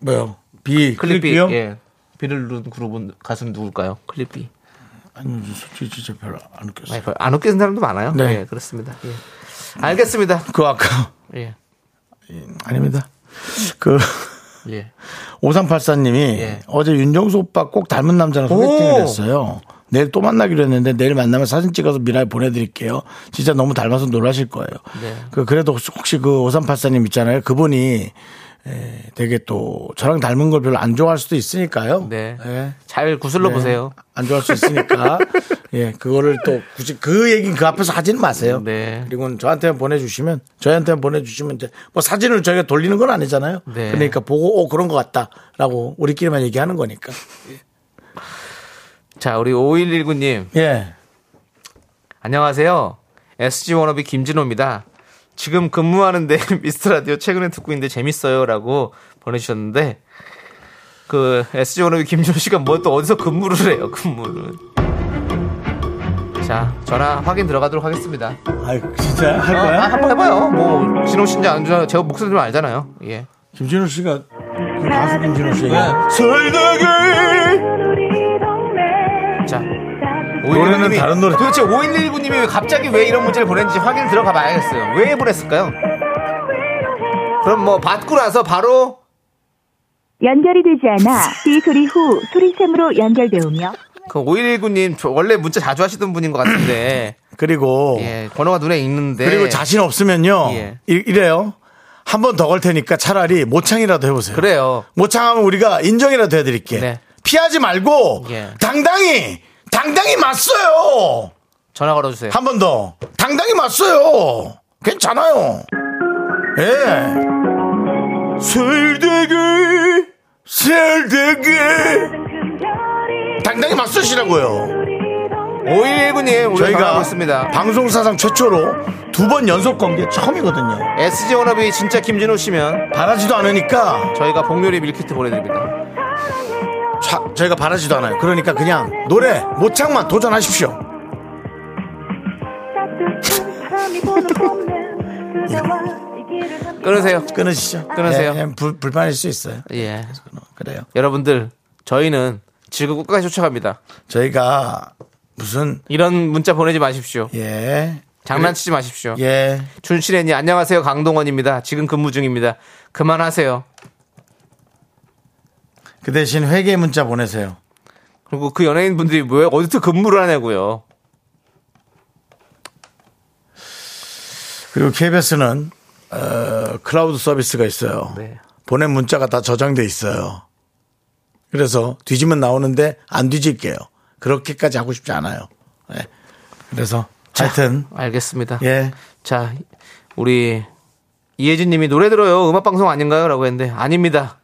뭐요? 비 클릭비. 클릭비요? 예. 비를 누른 그룹은 가수는 누굴까요? 클릭비. 아니 솔직히 진짜 별로 안 웃겼어요. 아니, 별안 웃기는 사람도 많아요. 네. 예, 그렇습니다. 예. 알겠습니다. 그 아까 예. 아닙니다. 그 예. 5384님이 예. 어제 윤정수 오빠 꼭 닮은 남자랑 오! 소개팅을 했어요. 내일 또 만나기로 했는데 내일 만나면 사진 찍어서 미라에 보내드릴게요. 진짜 너무 닮아서 놀라실 거예요. 네. 그 그래도 혹시, 그 5384님 있잖아요. 그분이 에, 되게 또 저랑 닮은 걸 별로 안 좋아할 수도 있으니까요. 네. 예. 잘 구슬러 네. 보세요. 안 좋아할 수 있으니까 예 그거를 또 굳이 그 얘기는 그 앞에서 하지는 마세요. 네. 그리고 저한테만 보내주시면 저희한테만 보내주시면 이제 뭐 사진을 저희가 돌리는 건 아니잖아요. 네. 그러니까 보고 오 그런 것 같다라고 우리끼리만 얘기하는 거니까. 자, 우리 5119님. 예. 안녕하세요. SG 워너비 김진호입니다. 지금 근무하는데 미스터 라디오 최근에 듣고 있는데 재밌어요. 라고 보내주셨는데, 그 SG 워너비 김진호 씨가 뭐 또 어디서 근무를 해요, 근무를. 자, 전화 확인 들어가도록 하겠습니다. 아 진짜 할 어, 거야? 아, 한번 해봐요. 뭐, 진호 씨인지 안 좋아. 제가 목소리 좀 알잖아요. 예. 김진호 씨가 그 가수 김진호 씨. 네. 설득을 자. 노래는 5119님이 다른 노래. 도대체 5119님이 왜 갑자기 왜 이런 문제를 보냈는지 확인 들어가 봐야겠어요. 왜 보냈을까요? 그럼 뭐 받고 나서 바로 연결이 되지 않아 삐 소리 후 소리샘으로 연결되오며 그 5119님 원래 문자 자주 하시던 분인 것 같은데 그리고 예 번호가 눈에 있는데 그리고 자신 없으면요 예. 이- 이래요. 한 번 더 걸 테니까 차라리 모창이라도 해보세요. 그래요. 모창하면 우리가 인정이라도 해드릴게. 네. 피하지 말고 예. 당당히 당당히 맞서요. 전화 걸어주세요. 한 번 더 당당히 맞서요. 괜찮아요. 예. 설득이 설득이 당당히 맞서시라고요. 5119님 우리 전화하고 저희가 있습니다. 방송사상 최초로 두 번 연속 공개 처음이거든요. SG 워너비 진짜 김진호 씨면 바라지도 않으니까 저희가 복요리 밀키트 보내드립니다. 자, 저희가 바라지도 않아요. 그러니까 그냥 노래 모창만 도전하십시오. 끊으세요. 끊으시죠. 끊으세요. 예, 예, 불, 불편할 수 있어요. 예. 그래요. 여러분들 저희는 지금 끝까지 쫓아갑니다. 저희가 무슨 이런 문자 보내지 마십시오. 예. 장난치지 마십시오. 예. 준실애니 안녕하세요 강동원입니다. 지금 근무 중입니다. 그만하세요. 그 대신 회계 문자 보내세요. 그리고 그 연예인 분들이 왜 어디서 근무를 하냐고요. 그리고 KBS는 어, 클라우드 서비스가 있어요. 네. 보낸 문자가 다 저장돼 있어요. 그래서 뒤지면 나오는데 안 뒤질게요. 그렇게까지 하고 싶지 않아요. 네. 그래서 하여튼 알겠습니다. 예 자, 우리 이혜진 님이 노래 들어요. 음악 방송 아닌가요? 라고 했는데 아닙니다.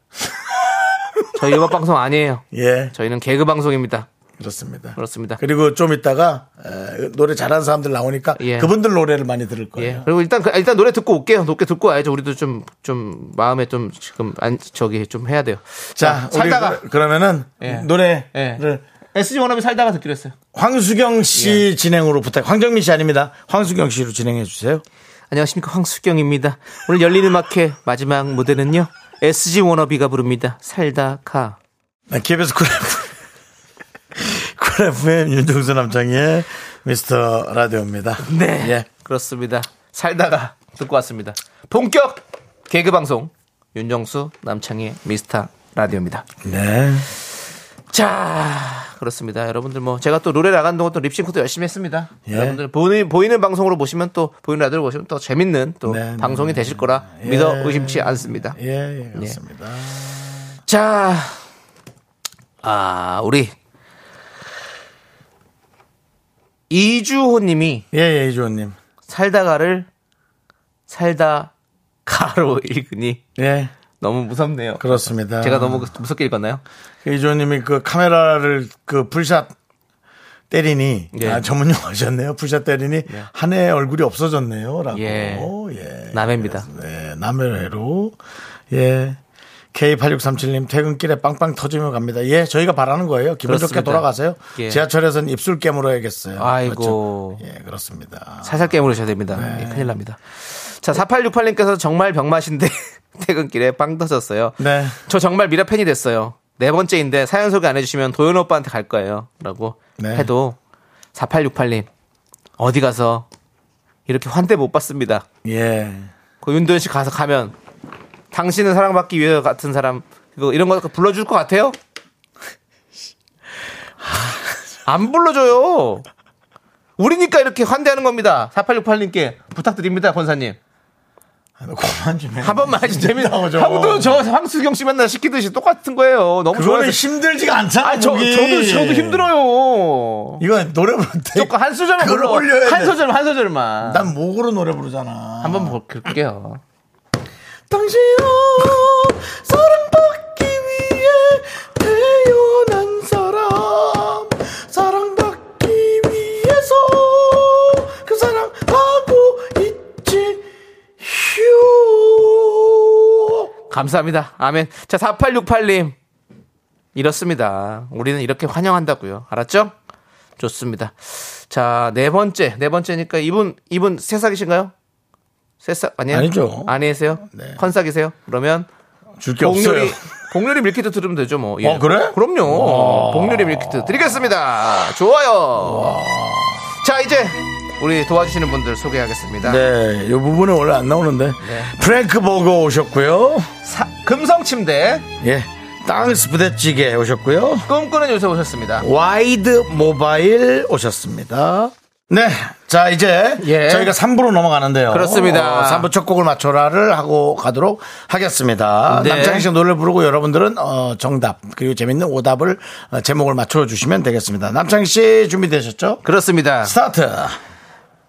저희 음악 방송 아니에요. 예, 저희는 개그 방송입니다. 그렇습니다. 그렇습니다. 그리고 좀 이따가 에, 노래 잘하는 사람들 나오니까 예. 그분들 노래를 많이 들을 예. 거예요. 그리고 일단 그- 일단 노래 듣고 올게요. 노래 듣고 와야죠. 우리도 좀 좀 마음에 좀 지금 안 저기 좀 해야 돼요. 자, 우리 살다가 그- 그러면은 예. 노래를 예. SG 워너비 살다가 듣기로 했어요. 황수경 씨 진행으로 부탁. 황정민 씨 아닙니다. 황수경 씨로 진행해 주세요. 안녕하십니까 황수경입니다. 오늘 열린 음악회 마지막 무대는요. SG 워너비가 부릅니다. 살다가 네, KBS 쿨. 쿨 FM 윤정수 남창희의 미스터 라디오입니다. 네. 예. 그렇습니다. 살다가 듣고 왔습니다. 본격 개그 방송 윤정수 남창의 미스터 라디오입니다. 네. 자, 그렇습니다. 여러분들 뭐 제가 또 노래 나간 동안 또 립싱크도 열심히 했습니다. 예. 여러분들 보이는, 보이는 방송으로 보시면 또 보이는 라디오로 보시면 또 재밌는 또 네, 네, 방송이 네. 되실 거라 예. 믿어 의심치 않습니다. 예, 예, 그렇습니다. 자, 아, 우리 이주호님이 예, 예, 이주호님. 살다가를 살다 가로 읽으니 예, 너무 무섭네요. 그렇습니다. 제가 너무 무섭게 읽었나요? 이주호님이 그 카메라를 그 풀샷 때리니 예. 아, 전문 용어 하셨네요. 풀샷 때리니 한해 얼굴이 없어졌네요. 라고. 예. 예. 남해입니다. 네, 남해로. 예. K8637님 퇴근길에 빵빵 터지며 갑니다. 예, 저희가 바라는 거예요. 기분 좋게 그렇습니다. 돌아가세요. 예. 지하철에서는 입술 깨물어야겠어요. 아이고. 그렇죠? 예, 그렇습니다. 살살 깨물으셔야 됩니다. 네. 예, 큰일 납니다. 자, 4868님께서 정말 병맛인데 퇴근길에 빵 터졌어요. 네. 저 정말 미라 팬이 됐어요. 네 번째인데 사연 소개 안 해주시면 도현 오빠한테 갈 거예요. 라고 네. 해도 4868님 어디 가서 이렇게 환대 못 받습니다. 예. 그 윤도현 씨 가서 가면 당신은 사랑받기 위해 같은 사람 이거 이런 거 불러줄 것 같아요? 안 불러줘요. 우리니까 이렇게 환대하는 겁니다. 4868님께 부탁드립니다, 권사님. 아, 너 그만 좀 해. 한 번만 해주 재밌다. 좀. 형도 저 황수경 씨 맨날 시키듯이 똑같은 거예요. 너무 좋아서. 힘들지가 않잖아. 아, 저, 곡이. 저도, 저도 힘들어요. 이거 노래 부를 때. 조금 한 소절만 그걸 불러. 올려야 한 돼. 소절, 한 소절만. 난 목으로 노래 부르잖아. 한번 볼게요. 당신아 사랑받기 감사합니다. 아멘. 자, 4868님. 이렇습니다. 우리는 이렇게 환영한다고요. 알았죠? 좋습니다. 자, 네 번째. 네 번째니까 이분, 이분 새싹이신가요? 새싹, 아니에요? 아니죠. 아니세요? 네. 컨싹이세요? 그러면 줄게 없어요 복요리, 밀키트 들으면 되죠, 뭐. 예. 어, 그래? 그럼요. 복요리 밀키트 드리겠습니다. 좋아요. 자, 이제 우리 도와주시는 분들 소개하겠습니다. 네, 이 부분은 원래 안 나오는데 네. 프랭크 버거 오셨고요 사- 금성 침대, 예 땅스 부대찌개 오셨고요 꿈꾸는 요새 오셨습니다. 와이드 모바일 오셨습니다. 네. 자, 이제 예. 저희가 3부로 넘어가는데요. 그렇습니다. 어, 3부 첫 곡을 맞춰라를 하고 가도록 하겠습니다. 네. 남창희 씨 노래를 부르고 여러분들은 어, 정답 그리고 재밌는 오답을 어, 제목을 맞춰 주시면 되겠습니다. 남창희 씨 준비되셨죠? 그렇습니다. 스타트.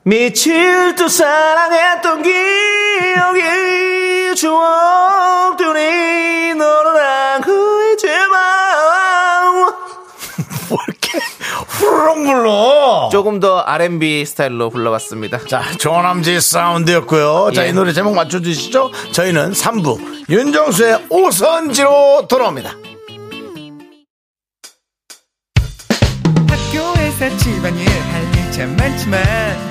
미칠 듯 사랑했던 기억이 추억들이 너랑 후회지만 뭐 이렇게 후루룩 불러. 조금 더 R&B 스타일로 불러봤습니다. 자, 조남지 사운드였고요. 자, 예. 이 노래 제목 맞춰주시죠. 저희는 3부 윤정수의 오선지로 돌아옵니다. 학교에서 집안일 할일참 많지만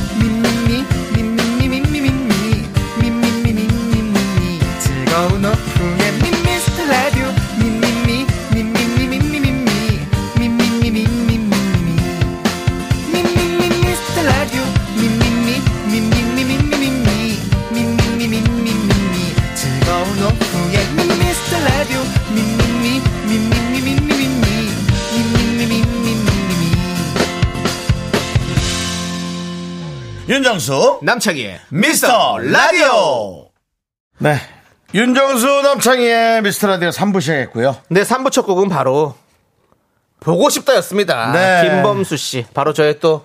윤정수 남창희의 미스터 라디오. 네. 윤정수 남창희의 미스터 라디오 3부 시작했고요. 네, 3부 첫 곡은 바로 보고 싶다였습니다. 네. 김범수 씨. 바로 저의 또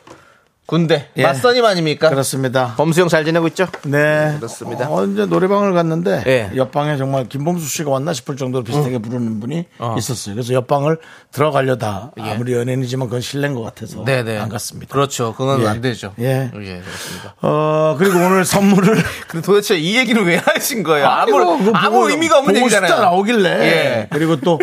군대 예. 맞선임 아닙니까? 그렇습니다. 범수 형 잘 지내고 있죠? 네. 그렇습니다. 어, 이제 노래방을 갔는데 예. 옆방에 정말 김범수 씨가 왔나 싶을 정도로 비슷하게 부르는 분이 있었어요. 그래서 옆방을 들어가려다 아무리 연예인이지만 그건 실례인 것 같아서 예. 네네. 안 갔습니다. 그렇죠. 그건 예. 안 되죠. 예. 예, 그렇습니다. 어, 그리고 오늘 선물을 근데 도대체 이 얘기는 왜 하신 거예요? 아니고, 아무, 그거 아무 보고- 의미가 없는 보고 얘기잖아요. 나오길래. 예. 그리고 또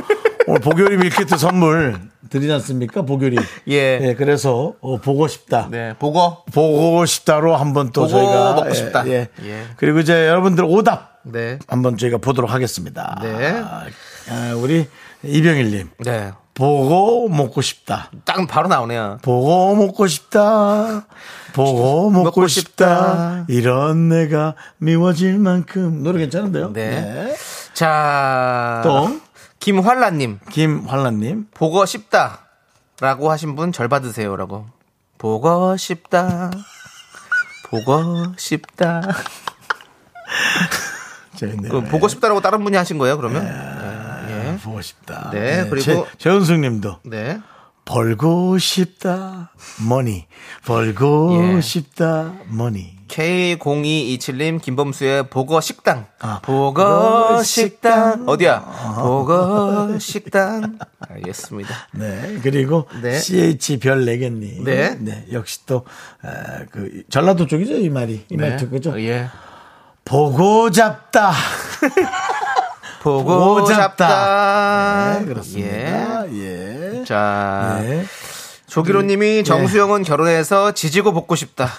오늘 보교리 밀키트 선물 드리지 않습니까? 보교리. 예. 그래서 어, 보고 싶다. 네, 보고. 보고 싶다로 한번 또 저희가 먹고 예, 싶다. 예. 예. 그리고 이제 여러분들 오답 네. 한번 저희가 보도록 하겠습니다. 네. 아, 아, 우리 이병일 님 네. 보고 먹고 싶다. 딱 바로 나오네요. 보고 먹고 싶다. 보고 먹고, 먹고 싶다. 싶다. 이런 내가 미워질 만큼 노래 괜찮은데요? 네. 자. 또 김환라님. 김환란님 보고 싶다. 라고 하신 분 절 받으세요 라고. 보고 싶다. 보고 싶다. 재밌네요. 그 보고 싶다라고 다른 분이 하신 거예요, 그러면? 네, 보고 싶다. 네, 그리고- 재, 재훈숙님도 네. 벌고 싶다 머니 벌고 예. 싶다 머니 K0227님, 김범수의 보거 식당. 아, 보거 식당. 어디야? 보거 식당. 알겠습니다. 네 그리고 네. CH 별 네개님 네. 역시 또그 전라도 쪽이죠 이 말이 이 말투 그죠 예. 보고 잡다 보고 보고 잡다. 잡다. 네, 그렇습니다 예, 예. 자, 네. 조기로님이 정수영은 결혼해서 지지고 볶고 싶다.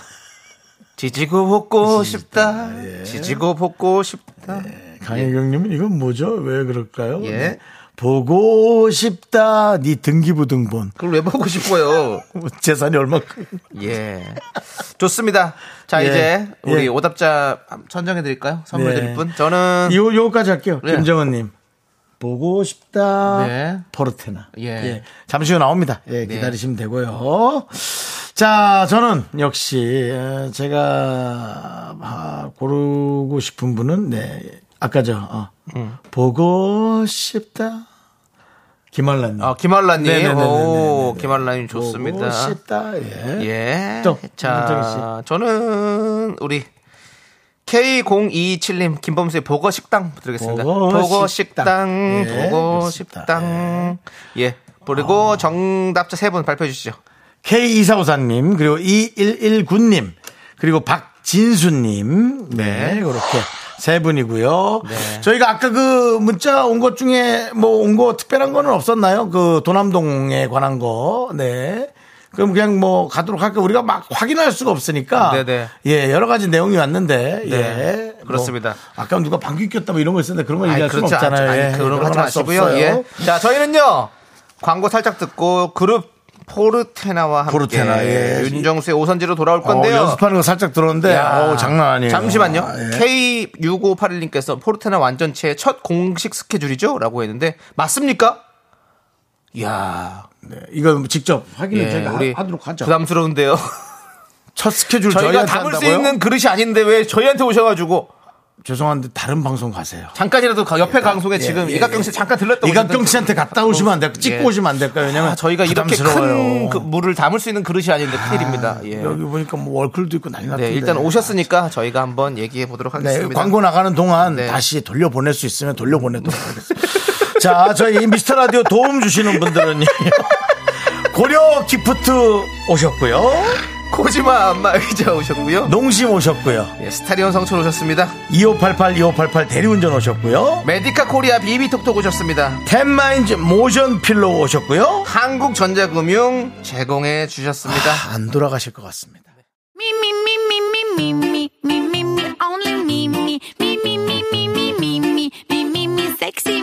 지지고 볶고 싶다. 예. 지지고 볶고 싶다. 강혜경님은 이건 뭐죠 왜 그럴까요 예. 네. 보고 싶다 네 등기부 등본 그걸 왜 보고 싶어요? 재산이 얼마큼 예. 좋습니다. 자, 예. 이제 우리 예. 오답자 선정해 드릴까요? 선물 네. 드릴 분? 저는 요, 요까지 할게요. 네. 김정은님. 보고 싶다. 네. 포르테나. 예. 잠시 후 나옵니다. 예, 기다리시면 되고요. 자, 저는 역시, 어, 제가, 아, 고르고 싶은 분은, 네. 아까 저, 어, 음. 보고 싶다. 김한란님. 아, 김한라님. 네네네네네네. 오, 김한라님 보고 좋습니다. 싶다. 예. 예. 또, 자, 저는 우리 K0227님 김범수의 보거 식당 드리겠습니다. 보거 보거 식당. 예, 보고 그렇습니다. 식당. 예. 그리고 정답자 세 분 발표해 주시죠. K2454님, 그리고 2119님, 그리고 박진수님. 네, 그렇게 세 분이고요. 네. 저희가 아까 그 문자 온 것 중에 뭐 온 거 특별한 거는 없었나요? 그 도남동에 관한 거. 네. 그럼 그냥 뭐 가도록 할까 우리가 막 확인할 수가 없으니까. 네네. 예, 여러 가지 내용이 왔는데. 네, 예. 뭐 그렇습니다. 아까 누가 방귀 꼈다 뭐 이런 거 있었는데 그런 거 아니, 얘기할 수는 그렇지 없잖아요. 않죠. 예. 아니, 그런 거 하지 마시고요. 예. 자, 저희는요. 광고 살짝 듣고 그룹 포르테나와 함께 포르테나, 예. 윤정수의 오선지로 돌아올 어, 건데요. 연습하는 거 살짝 들었는데, 야, 어, 장난 아니에요. 잠시만요. 아, 예. K6581님께서 포르테나 완전체의 첫 공식 스케줄이죠? 라고 했는데, 맞습니까? 이야. 네, 이거 직접 확인을 예, 저희가 우리 하, 도록 하죠. 부담스러운데요. 첫 스케줄 저희가 담을 수 한다고요? 있는 그릇이 아닌데 왜 저희한테 오셔가지고 죄송한데 다른 방송 가세요. 잠깐이라도 가- 옆에 방송에 지금 예, 이각경 씨 잠깐 들렀다 이각경 씨한테 갔다 오시면 안 될까? 찍고 예. 오시면 안 될까요? 왜냐면 아, 저희가 이렇게 부담스러워요. 큰 그 물을 담을 수 있는 그릇이 아닌데 큰일입니다. 예. 여기 보니까 뭐 월클도 있고 난리 났던데. 네, 일단 오셨으니까 저희가 한번 얘기해 보도록 네, 하겠습니다. 광고 나가는 동안 네. 다시 돌려보낼 수 있으면 돌려보내도록 하겠습니다. 자, 저희 미스터 라디오 도움 주시는 분들은요. 고려 기프트 오셨고요. 코지마 안마 의자 오셨고요. 농심 오셨고요. 예, 스타리온 성철 오셨습니다. 2588, 2588 대리운전 오셨고요. 메디카 코리아 비비톡톡 오셨습니다. 텐마인즈 모션 필로 오셨고요. 한국전자금융 제공해 주셨습니다. 안 돌아가실 것 같습니다. Only sexy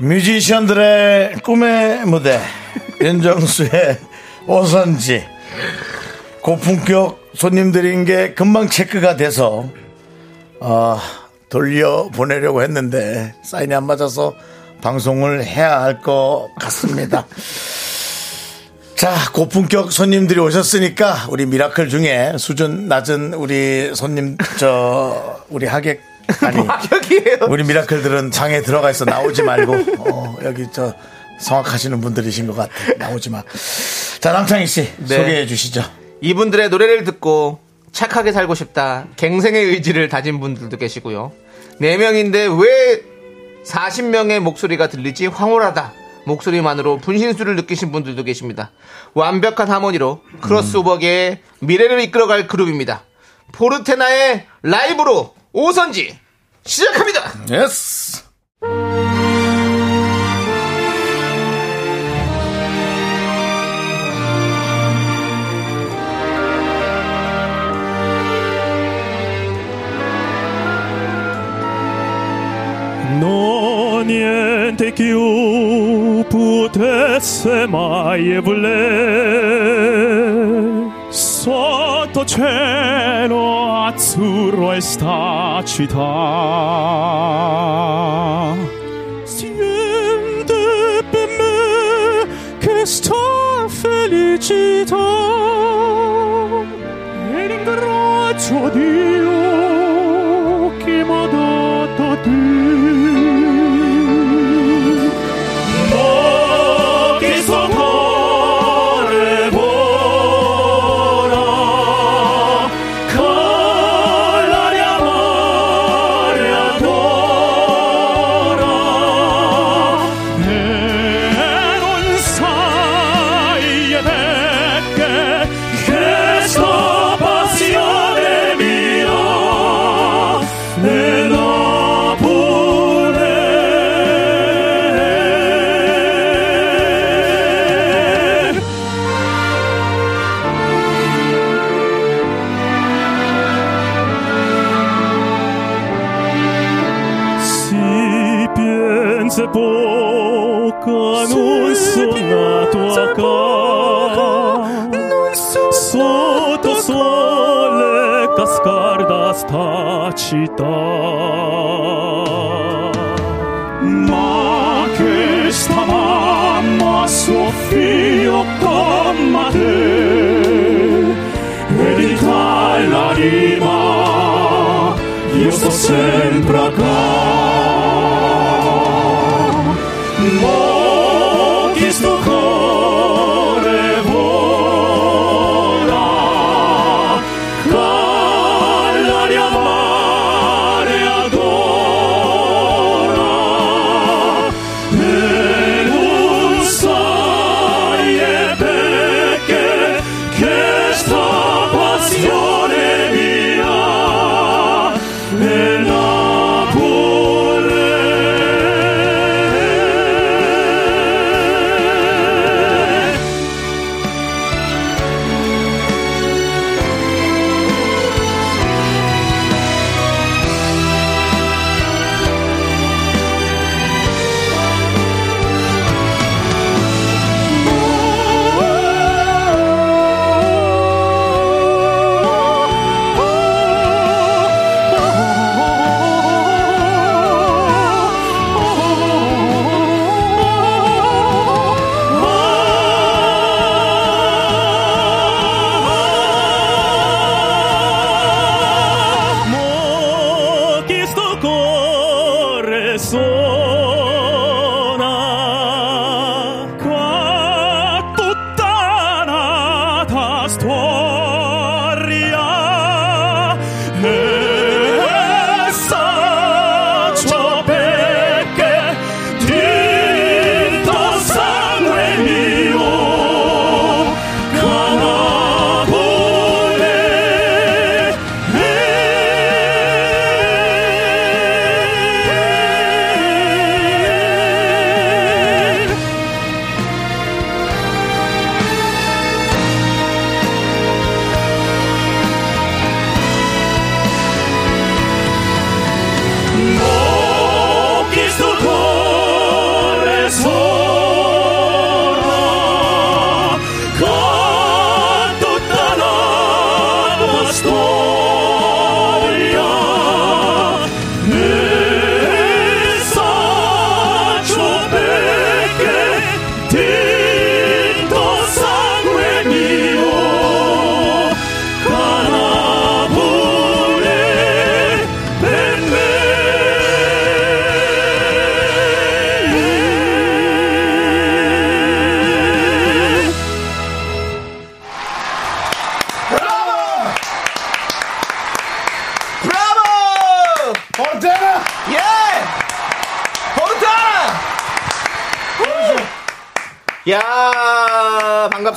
뮤지션들의 꿈의 무대 윤정수의 오선지 고품격 손님들인 게 금방 체크가 돼서 어, 돌려 보내려고 했는데 사인이 안 맞아서 방송을 해야 할 것 같습니다. 자, 고품격 손님들이 오셨으니까 우리 미라클 중에 수준 낮은 우리 손님 저 우리 하객 아니 여기에요 우리 미라클들은 장에 들어가 있어 나오지 말고 어, 여기 저 성악하시는 분들이신 것 같아 나오지 마. 자 남창희 씨 네. 소개해 주시죠. 이분들의 노래를 듣고 착하게 살고 싶다. 갱생의 의지를 다진 분들도 계시고요. 4명인데 왜 40명의 목소리가 들리지 황홀하다. 목소리만으로 분신술을 느끼신 분들도 계십니다. 완벽한 하모니로 크로스오버계의 미래를 이끌어갈 그룹입니다. 포르테나의 라이브로 오선지 시작합니다. 예스. Niente più potesse mai voler sotto cielo azzurro e sta città. Siente per me che sta felicità e ringrazio Dio che mi ha dato te.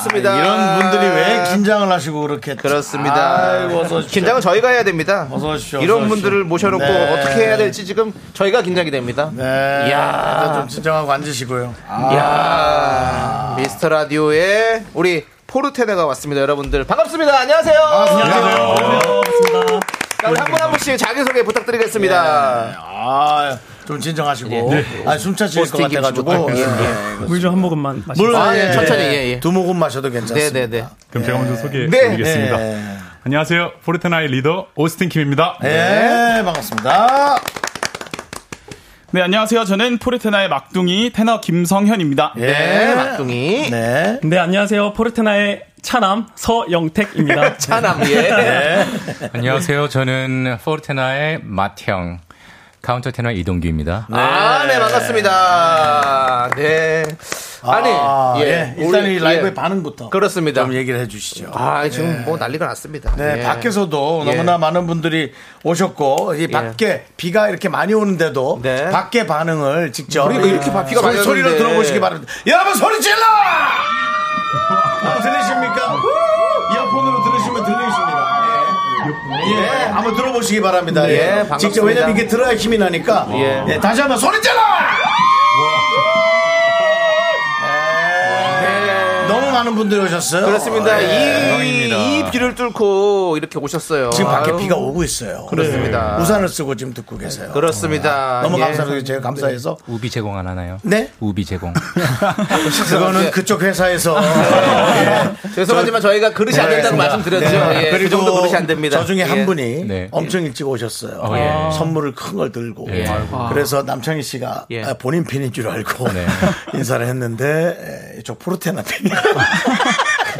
야 반갑습니다. 이런 분들이 왜 긴장을 하시고 그렇게 그렇습니다. 아이고, 어서 오십시오. 긴장은 저희가 해야 됩니다. 어서 오십시오, 어서 이런 오십시오. 분들을 모셔놓고 네. 어떻게 해야 될지 지금 저희가 긴장이 됩니다. 네. 이야. 좀 진정하고 앉으시고요. 이야, 미스터 라디오에 우리 포르테네가 왔습니다, 여러분들. 반갑습니다. 안녕하세요. 자, 우리 한분한 분씩 자기소개 부탁드리겠습니다. 아, 좀 진정하시고. 아, 숨 차실 것 같아가지고. 김치도. 예, 예. 물좀 한 모금만 마시고. 물, 아, 예, 예, 천천히, 예. 예, 예. 두 모금 마셔도 괜찮습니다. 네네네. 그럼 제가 먼저 소개해 네. 드리겠습니다. 네. 안녕하세요. 포르테나의 리더 오스틴 킴입니다. 네, 반갑습니다. 네, 안녕하세요. 저는 포르테나의 막둥이 테너 김성현입니다. 예. 네, 막둥이. 네. 네, 안녕하세요. 포르테나의 차남 서영택입니다. 차남, 예. 안녕하세요. 저는 포르테나의 맏형 카운터 테너 이동규입니다. 아, 네, 반갑습니다. 네. 아니, 아, 예. 예. 일단 우리, 이 라이브의 예. 반응부터 그렇습니다. 좀 얘기를 해 주시죠. 아, 지금 뭐 난리가 났습니다. 네, 예. 밖에서도 예. 너무나 많은 분들이 오셨고, 이 밖에 비가 이렇게 많이 오는데도 네. 밖에 반응을 직접 그러니까 이렇게 바- 비가 많이 소리로 오는데. 들어보시기 바랍니다. 여러분 소리 질러! 아, 들리십니까? 이어폰으로 들으시면 들리십니다. 예. 예, 한번 들어보시기 바랍니다. 예, 예. 반갑습니다. 직접 왜냐면 이게 들어야 힘이 나니까. 예. 예, 다시 한번 소리 질러! 네. 너무 많은 분들이 오셨어요. 그렇습니다. 예. 이, 이 비를 뚫고 이렇게 오셨어요. 지금 밖에 아유. 비가 오고 있어요. 그렇습니다. 네. 우산을 쓰고 지금 듣고 계세요. 그렇습니다. 너무 예. 감사드리고 제가 감사해서 우비 제공 안 하나요? 네 우비 제공. 그거는 예. 그쪽 회사에서 예. 죄송하지만 저희가 그릇이 안 된다고 네. 말씀드렸죠. 네. 예, 그 정도 그릇이 안 됩니다. 저 중에 예. 한 분이 네. 엄청 일찍 오셨어요. 어, 예. 선물을 큰 걸 들고 예. 그래서 남창희 씨가 예. 아, 본인 팬인 줄 알고 네. 인사를 했는데 에, 이쪽 프로테나 팬이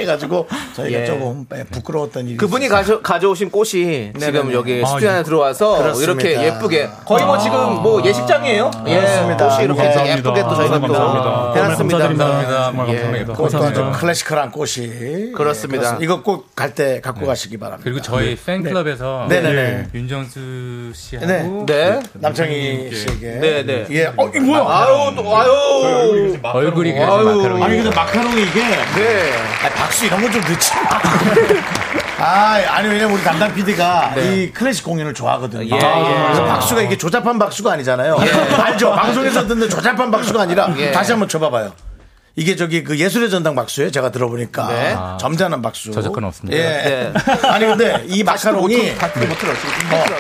해가지고 저희가 예. 조금 에, 부끄러웠던 일이 그분이. 가져, 가져오신 꽃이 지금. 여기 스튜디오 안에 들어와서 그렇습니다. 이렇게 예쁘게 거의 뭐 지금 뭐 예식장이에요. 예, 그렇습니다. 꽃이 이렇게 감사합니다. 예쁘게 또 저희가 또 감사합니다. 해놨습니다. 예. 감사합니다. 그것도 아주 클래시컬한 꽃이 그렇습니다. 예, 이거 꼭 갈 때 갖고 가시기 바랍니다. 그리고 저희 팬클럽에서 네네네. 윤정수 씨하고 네. 네. 남창희 씨에게 네, 네. 예. 어, 이거 뭐야? 아유, 또, 아유. 얼굴이 그래서 아유. 마카롱이. 아니 근데 마카롱이 이게 네. 아, 박수 이런 거좀 넣지 마. 아, 아니 왜냐면 우리 담당 PD가 이 클래식 공연을 좋아하거든요. 예, 예. 그래서 박수가 이게 조잡한 박수가 아니잖아요. 알죠? 방송에서 듣는 조잡한 박수가 아니라 예. 다시 한번 쳐봐봐요. 이게 저기 그 예술의 전당 박수예요. 제가 들어보니까 네. 점잖은 박수. 저작권 없습니다. 예. 네. 아니 근데 이 마카롱이 같은 못 들어. 지금 못 들어.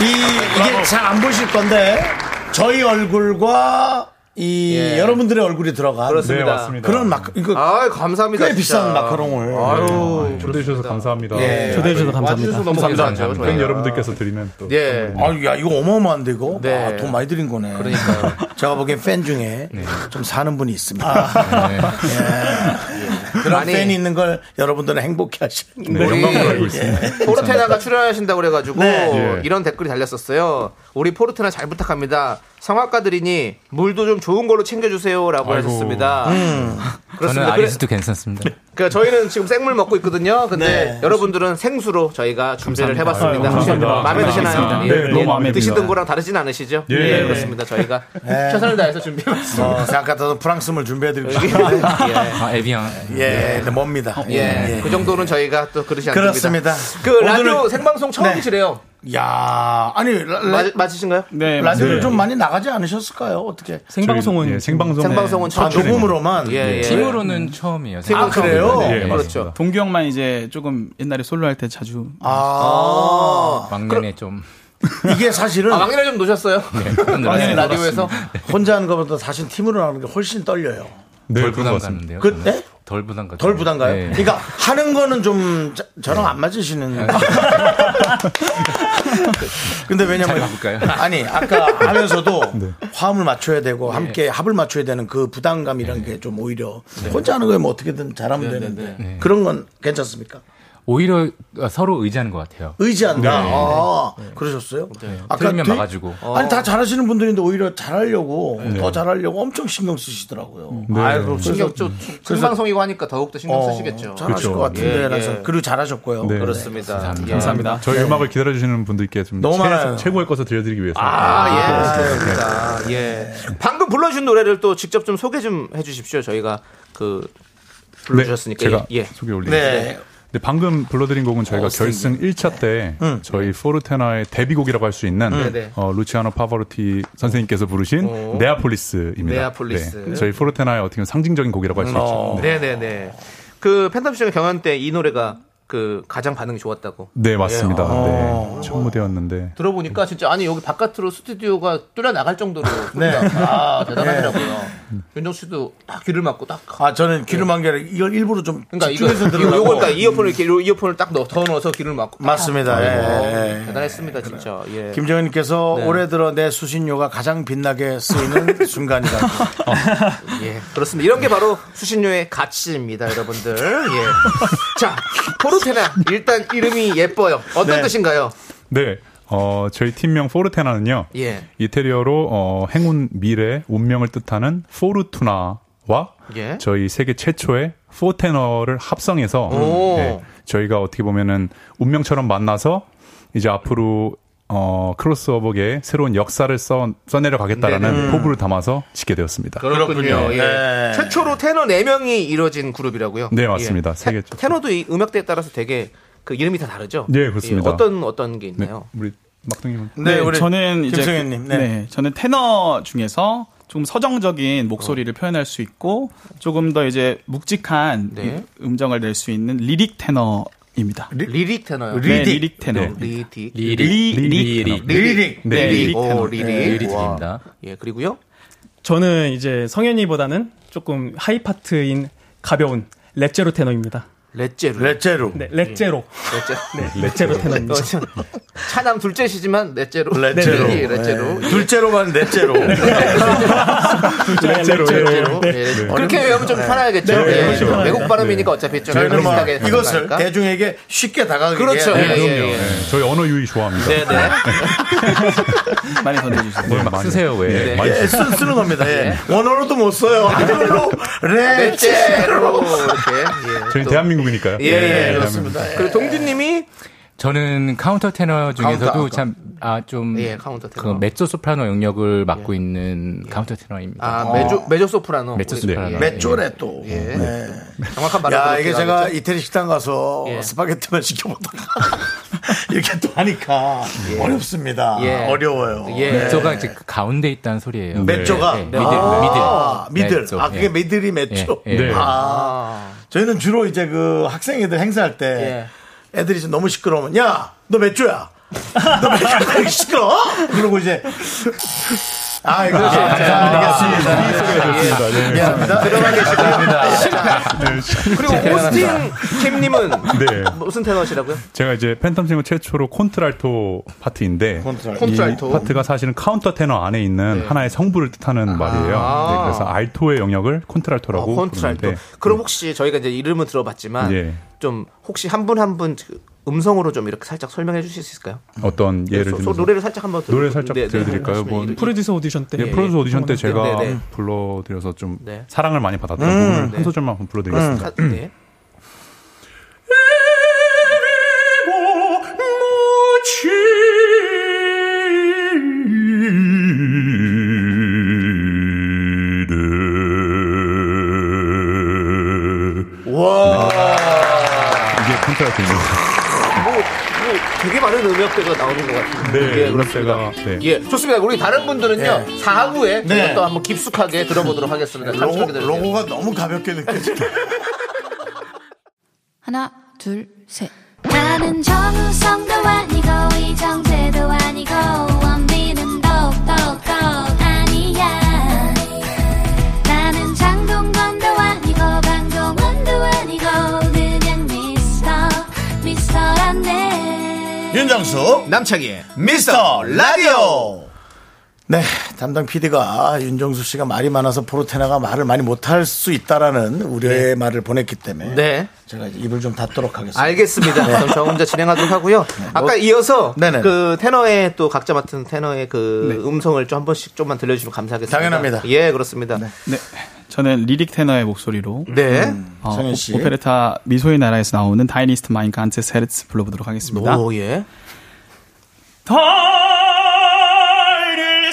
이 이게 잘 안 보실 건데 저희 얼굴과 이 예. 여러분들의 얼굴이 들어간 네, 그렇습니다. 맞습니다. 그런 마카 이거 아, 감사합니다. 꽤 진짜. 비싼 마카롱을 아유. 초대해 주셔서 감사합니다. 예. 초대해 주셔서 감사합니다. 와주셔서 너무 감사합니다. 감사합니다. 팬. 여러분들께서 드리는 또 예. 아, 야, 이거 어마어마한데, 이거? 네. 아, 돈 많이 들인 거네. 그러니까요. 제가 보기엔 팬 중에 좀 사는 분이 있습니다. 네. 예. 그런 아니. 팬이 있는 걸 여러분들은 행복해 하시는 네, 우리 영광으로 알고 있습니다. 포르테나가 출연하신다고 그래가지고 네. 예. 이런 댓글이 달렸었어요. 우리 포르테나 잘 부탁합니다. 성악가들이니 물도 좀 좋은 걸로 챙겨주세요라고 아이고. 하셨습니다. 음. 저는 그렇습니다. 그래, 아리스도 괜찮습니다. 그러니까 저희는 지금 생물 먹고 있거든요. 근데 네. 여러분들은 생수로 저희가 준비를 감사합니다. 해봤습니다. 아이고, 감사합니다. 마음에 드시나요? 감사합니다. 네, 너무 마음에 드시던. 거랑 다르진 않으시죠? 예. 예, 그렇습니다. 저희가 최선을 다해서 준비해봤습니다. 어, 생각 같아도 프랑스물 준비해드리고. 예. 아, 에비앙. 예, 근데 뭡니다. 예. 그 정도는 저희가 또 그릇이 안 그렇습니다. 그 라디오 생방송 처음이시래요. 야 아니, 라, 라, 맞, 맞으신가요? 네, 라디오를 네. 좀 많이 나가지 않으셨을까요? 어떻게? 생방송은 예, 생방송 생방송은 아, 처음. 녹음으로만? 예, 예. 팀으로는 처음이에요. 아, 그래요? 네, 예, 그렇죠. 동규 형만 이제 조금 옛날에 솔로 할 때 자주 아, 막내네 좀. 이게 사실은 아, 막내를 좀 놓으셨어요? 막내는 라디오에서? 혼자 하는 것보다 사실 팀으로 하는 게 훨씬 떨려요. 네, 덜 부담. 가는데요. 그, 네? 덜 부담 가. 덜 부담가요? 네. 그러니까 하는 거는 좀 저, 저랑 안 맞으시는. 근데 왜냐면 잘 바꿀까요? 아니 아까 하면서도 네. 화음을 맞춰야 되고 함께 합을 맞춰야 되는 그 부담감이란 게 좀 오히려 혼자 하는 거에 뭐 어떻게든 잘하면 되는데 그런 건 괜찮습니까? 오히려 서로 의지하는 것 같아요. 의지한다. 네. 아, 그러셨어요? 틀리면 되게- 막아주고. 아니 다 잘하시는 분들인데 오히려 잘하려고 네. 더 잘하려고 엄청 신경 쓰시더라고요. 아유, 그럼 신경 좀 생방송이고 하니까 더욱 더 신경 어, 쓰시겠죠. 잘하실 그렇죠. 것 같은데 예, 라서 예. 그리고 잘하셨고요. 네. 그렇습니다. 예. 감사합니다. 저희 음악을 기다려 주시는 분들께 좀 너무 최, 많아요. 최고의 것을 들려드리기 위해서. 아, 예, 그렇습니다. 예. 방금 불러주신 노래를 또 직접 좀 소개 좀 해주십시오. 저희가 그 불러주셨으니까. 네, 제가 예. 소개 올리겠습니다. 네. 네, 방금 불러드린 곡은 저희가 결승 1차 때 저희 포르테나의 데뷔곡이라고 할 수 있는. 어, 루치아노 파바로티 선생님께서 부르신 오. Neapolis입니다. Neapolis. 네, 저희 포르테나의 어떻게 보면 상징적인 곡이라고 할 수 있죠. 네. 네네네. 그 팬텀쇼의 경연 때 이 노래가 그 가장 반응이 좋았다고. 네, 맞습니다. 어. 네, 첫 무대였는데 들어보니까 진짜 아니 여기 바깥으로 스튜디오가 뚫려 나갈 정도로 네. 아 대단하더라고요. 윤정 씨도 딱 귀를 막고 딱 아 저는 귀를 막은 게 아니라 이걸 일부러 좀 그러니까 이거 집중해서 이거 들으려고. 요걸 그러니까 이어폰을 이렇게 요 이어폰을 딱 넣어 더 넣어서 귀를 막고 맞습니다. 딱. 예, 어, 예. 대단했습니다 진짜. 예. 김정현님께서 네. 올해 들어 내 수신료가 가장 빛나게 쓰이는 순간이라고. 예, 그렇습니다. 이런 게 바로 수신료의 가치입니다, 여러분들. 예. 자, 포르테나 일단 이름이 예뻐요. 어떤 네. 뜻인가요? 네. 어, 저희 팀명 포르테나는요. 예. 이태리어로 어, 행운, 미래, 운명을 뜻하는 포르투나와 예. 저희 세계 최초의 포테너를 합성해서 오. 예, 저희가 어떻게 보면은 운명처럼 만나서 이제 앞으로 어, 크로스오버계 새로운 역사를 써, 써내려 가겠다라는 네네. 포부를 담아서 짓게 되었습니다. 그렇군요. 예. 네. 최초로 테너 4명이 이루어진 그룹이라고요. 네, 맞습니다. 예. 세계 테-. 테너도 이 음악대에 따라서 되게 그 이름이 다 다르죠? 네, 그렇습니다. 예, 어떤 어떤 게 네, 있나요? 우리 막둥이는 네, 우리 저는 이제 김성현님. 그- 네. 저는 테너 중에서 좀 서정적인 목소리를 표현할 수 있고 조금 더 이제 묵직한 네. 음정을 낼 수 있는 lyric 테너 입니다. lyric 테너요. 네, lyric. lyric 테너. 네. lyric. 리리, 리- 리리, lyric. 네, lyric. lyric 오, 테너. lyric. lyric 와. 드립니다. 예, 그리고요. 저는 이제 성현이보다는 조금 하이 파트인 가벼운 leggero 테너입니다. leggero. leggero. 네, leggero. leggero. 네, leggero 테너입니다. 차남 둘째시지만 넷째로. leggero. 네, leggero. 네. 둘째로만 넷째로. 렛제로. 네. 네. 그렇게 외우면 좀 편하겠죠. 네. 외국 발음이니까 어차피 좀 저희는 뭐 비슷하게 이것을. 대중에게 쉽게 다가가게 그렇죠. 예. 예, 예. 네, 저희 언어 유희 좋아합니다. 네, 네. 많이 던져주세요. 네, 막 쓰세요, 왜. 네, 네. 많이 예, 쓰, 쓰는 겁니다. 예. 원어로도 못 써요. 한글로 레제로. 넷째로. 이렇게. 예. 저희 또. 대한민국이니까요. 예, 예, 네, 그렇습니다. 예. 그리고 동준님이 저는 카운터 테너 중에서도 카운터, 참, 아, 좀, 예, 카운터 테너. 그 메조 소프라노 영역을 맡고 있는 카운터 테너입니다. 아, 메조, 메조 소프라노. 메조 소프라노. 예. 메조래 또. 예. 네. 정확한 말로 야, 이게 제가 가겠죠? 이태리 식당 가서 예. 스파게티만 시켜보다가 이렇게 또 하니까 어렵습니다. 예. 어려워요. 예. 메조가 이제 그 가운데 있다는 소리예요. 메조가 네, middle, 아, middle. middle. 아, 그게 예. middle이. 예, 예. 네. 아, 저희는 주로 이제 그 학생 애들 행사할 때 애들이 좀 너무 시끄러우면 야, 너 메조야. 너 메조야. 이렇게 시끄러? 그러고 이제 아, 이거 그렇죠. 알겠습니다. 예. 미안합니다. 들어가 계시고요. 그리고 오스틴 킴님은 네. 무슨 테너시라고요? 제가 이제 팬텀 싱어 최초로 콘트랄토 파트인데 콘트랄토. 이 파트가 사실은 카운터 테너 안에 있는 하나의 성부를 뜻하는 말이에요. 네, 그래서 알토의 영역을 콘트랄토라고 어, 콘트랄토. 부르는데 그럼 혹시 저희가 이제 이름은 들어봤지만 예. 좀 혹시 한 분 한분 음성으로 좀 이렇게 살짝 설명해 주실 수 있을까요? 어떤 예를 소- 소- 들면 노래를 살짝 한번 들- 노래 살짝 네, 네, 들려드릴까요? 뭐 이- 프로듀서 오디션 때. 예, 프로듀서 오디션 때 제가 네, 네. 불러드려서 좀 네. 사랑을 많이 받았던 부분을 네. 한 소절만 한번 불러드리겠습니다. 가- 네. 이게 콘트랄토입니다. 되게 많은 음역대가 나오는 것 같은데. 네, 예, 그렇습니다. 네. 예, 좋습니다. 우리 다른 분들은요, 네. 4부에 네. 또 한번 깊숙하게 들어보도록 하겠습니다. 로고. 로고가 너무 가볍게 느껴져요. 하나, 둘, 셋. 나는 정우성도 아니고 이정재도 아니고 윤정수 남창희의 미스터 라디오 네, 담당 PD가 윤정수 씨가 말이 많아서 포르테나가 말을 많이 못할 수 있다라는 우려의 말을 보냈기 때문에 네. 제가 입을 좀 닫도록 하겠습니다. 알겠습니다. 그럼 저 혼자 진행하도록 하고요. 아까 이어서 네. 네네. 그 테너의 또 각자 맡은 테너의 그 음성을 좀 한 번씩 좀만 들려주시면 감사하겠습니다. 당연합니다. 예, 그렇습니다. 네. 저는 lyric 테너의 목소리로 네. 어, 성현 씨. 오- 오페레타 미소의 나라에서 나오는 Dein ist mein ganzes Herz 불러보도록 하겠습니다. 오, 예.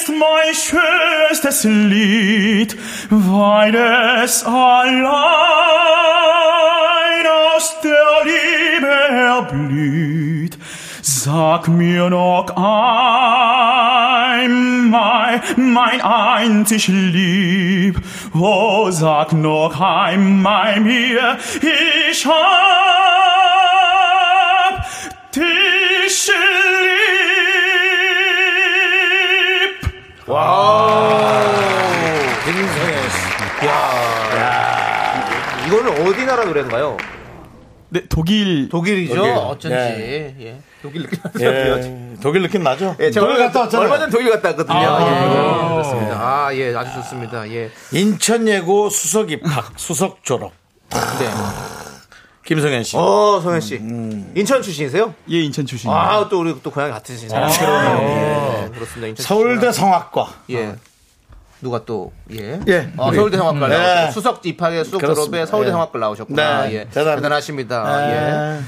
Mein schönstes Lied, weil es allein aus der Liebe erblüht. Sag mir noch einmal, mein einzig Lieb, oh, sag noch einmal mir, ich hab dich lieb. 김성현 씨. 야. 이거는 어디 나라 노래인가요? 네, 독일 독일이죠. 독일. 어쩐지. 네. 예. 독일 느낌 나요. 예, 독일 느낌 나죠? 예, 제가 독일 갔다 왔잖아요. 얼마 전 독일 갔다 왔거든요. 예, 그렇습니다. 아, 예, 아주 좋습니다. 예. 인천 예고 수석 입학, 수석 졸업. 네. 김성현 씨. 어, 성현 씨. 음. 인천 출신이세요? 예 인천 출신. 아, 또 우리 또 고향이 같으시네요. 예, 그렇습니다. 인천 서울대 성악과. 출신. 예. 누가 또, 예. 예. 어, 우리. 서울대 성악과 네. 나오셨고 수석 입학에 수석 그렇습니다. 졸업에 서울대 예. 성악과 나오셨구나. 네, 예. 대단합니다. 대단하십니다. 네.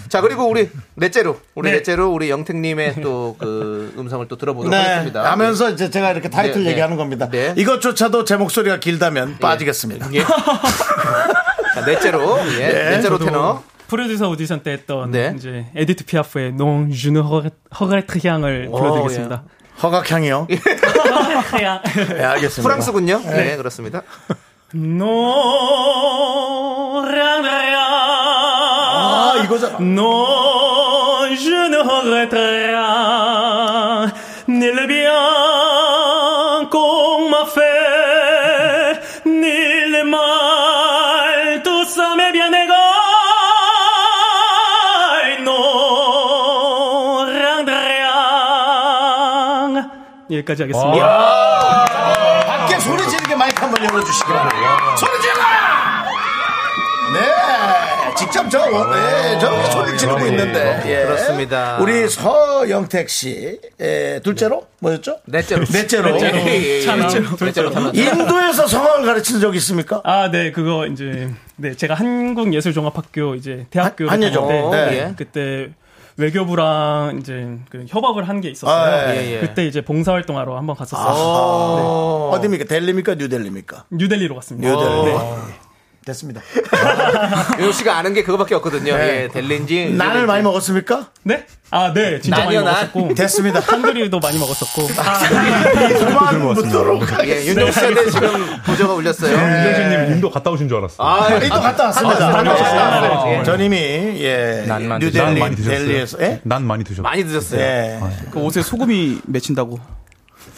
예. 자, 그리고 우리 넷째로, 우리 네. 넷째로 우리 영택님의 또 그 음성을 또 들어보도록 네. 하겠습니다. 하면서 이제 제가 이렇게 타이틀 네, 네. 얘기하는 겁니다. 네. 이것조차도 제 목소리가 길다면 빠지겠습니다. 예. 자, 넷째로, 예. 넷째로 테너. 프로듀서 오디션 때 했던 네. 이제 에디트 피아프의 je ne regrette rien을 불러드리겠습니다. 허각향이요? rien. 네, 알겠습니다. 프랑스군요. 네, 그렇습니다. Non rien rien. 아, 이거잖아. Non je ne regrette rien. 여기까지 하겠습니다. 밖에 소리 지르게 마이크 한번 열어주시기 바랍니다. 소리 질러! 네, 직접 저, 네, 저렇게 소리 지르고 있는데. 예. 그렇습니다. 우리 서영택 씨, 에, 둘째로? 뭐였죠? 넷째로. 넷째로. 예, 예, 예. 참이죠. 넷째로 타면. 인도에서 성악을 가르친 적 있습니까? 아, 네, 그거 이제 네 제가 한국예술종합학교 이제 대학교를 한- 한예종. 네. 네, 그때 외교부랑 이제 그 협업을 한 게 있었어요. 아, 예, 예. 그때 이제 봉사활동하러 한번 갔었어요. 어. 어디입니까? 델리입니까? 뉴델리입니까? 뉴델리로 갔습니다. 뉴델리. 네. 됐습니다. 윤호 씨가 아는 게 그거밖에 없거든요. 네. 예, 델린지. 난을 많이 먹었습니까? 네? 아, 네, 진짜 난이요, 많이 난. 먹었었고. 됐습니다. 한글이도 많이 먹었었고. 그만 묻도록 예, 윤종 씨한테 지금 보조가 울렸어요. 윤정수님 인도 갔다 오신 줄 알았어. 아, 또 갔다 왔습니다. 다녀오셨어요. 전 이미 예 난 많이 드셨어요. 델리에서 예? 난 많이 드셨어요. 많이 드셨어요. 예. 그 옷에 소금이 맺힌다고.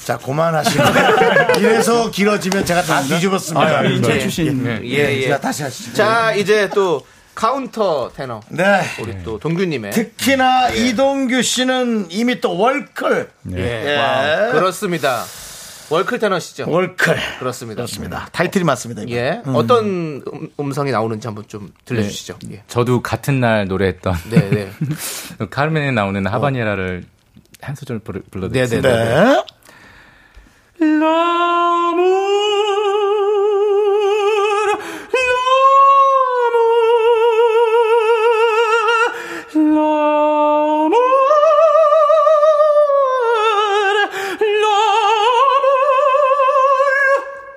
자 그만하시고 이래서 길어지면 제가 다 뒤집었습니다. 인천 예. 출신. 예, 예. 자 다시 하시죠. 자, 이제 또 카운터 테너. 네. 우리 또 동규님의. 특히나 이동규 씨는 이미 또 월클 예. 예. 와우. 그렇습니다. 월클 테너시죠? 월클 그렇습니다. 그렇습니다. 타이틀이 맞습니다. 이거. 예. 어떤 음, 음성이 나오는지 한번 좀 들려주시죠. 예. 저도 같은 날 노래했던 네, 네. 카르멘에 나오는 하바니라를 한 소절 부르- 불러드릴게요. 네, 네, 네. 네. L'amour.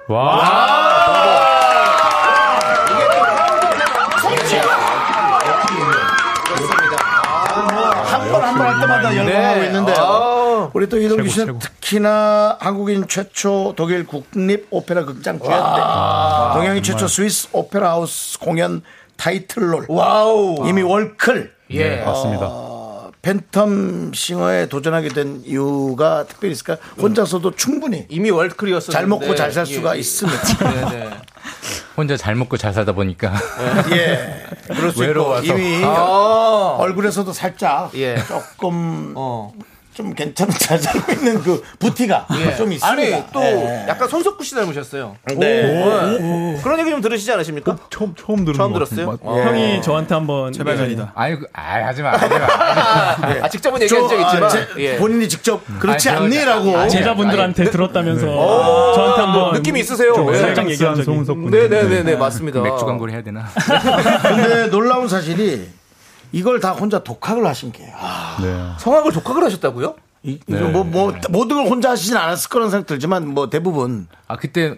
와. 한 번 한 번 할 때마다 열광하고 네. 있는데요. 아. 우리 또 이동규 씨는 최고. 특히나 한국인 최초 독일 국립 오페라 극장 주연 데뷔, 동양인 최초 스위스 오페라 하우스 공연 타이틀롤, 와우 이미 월클 예. 맞습니다. 팬텀 싱어에 도전하게 된 이유가 특별히 있을까? 혼자서도 충분히 이미 월클이었었는데. 잘 먹고 잘 살 수가 예. 있습니다. 네, 네. 혼자 잘 먹고 잘 살다 보니까 예, 그럴 수 있고 외로워서. 이미 아. 얼굴에서도 살짝 예. 조금 어. 좀 괜찮은 잘 살고 있는 그 부티가 예. 좀 있습니다. 아니 또 예. 약간 손석구 씨 닮으셨어요. 네. 오. 그런 얘기 좀 들으시지 않으십니까? 처음 처음 들은 처음 것 들었어요? 어. 형이 저한테 한번 제발간이다. 아니, 그, 아, 하지 마, 하지 마. 아, 직접은 얘기한 적 저, 있지만 아, 제- 예. 본인이 직접 그렇지 아니, 저- 않니라고. 아니, 제자분들한테 들었다면서 저한테 한번 느낌이 있으세요. 좀 예. 살짝 얘기한 적이 송은석 군. 네네네 네 맞습니다. 맥주 광고를 해야 되나? 근데 놀라운 사실이 이걸 다 혼자 독학을 하신 게요. 아, 네. 성악을 독학을 하셨다고요? 이, 이거 뭐, 뭐, 모든 걸 혼자 하시진 않았을 거라는 생각 들지만 뭐 대부분. 아, 그때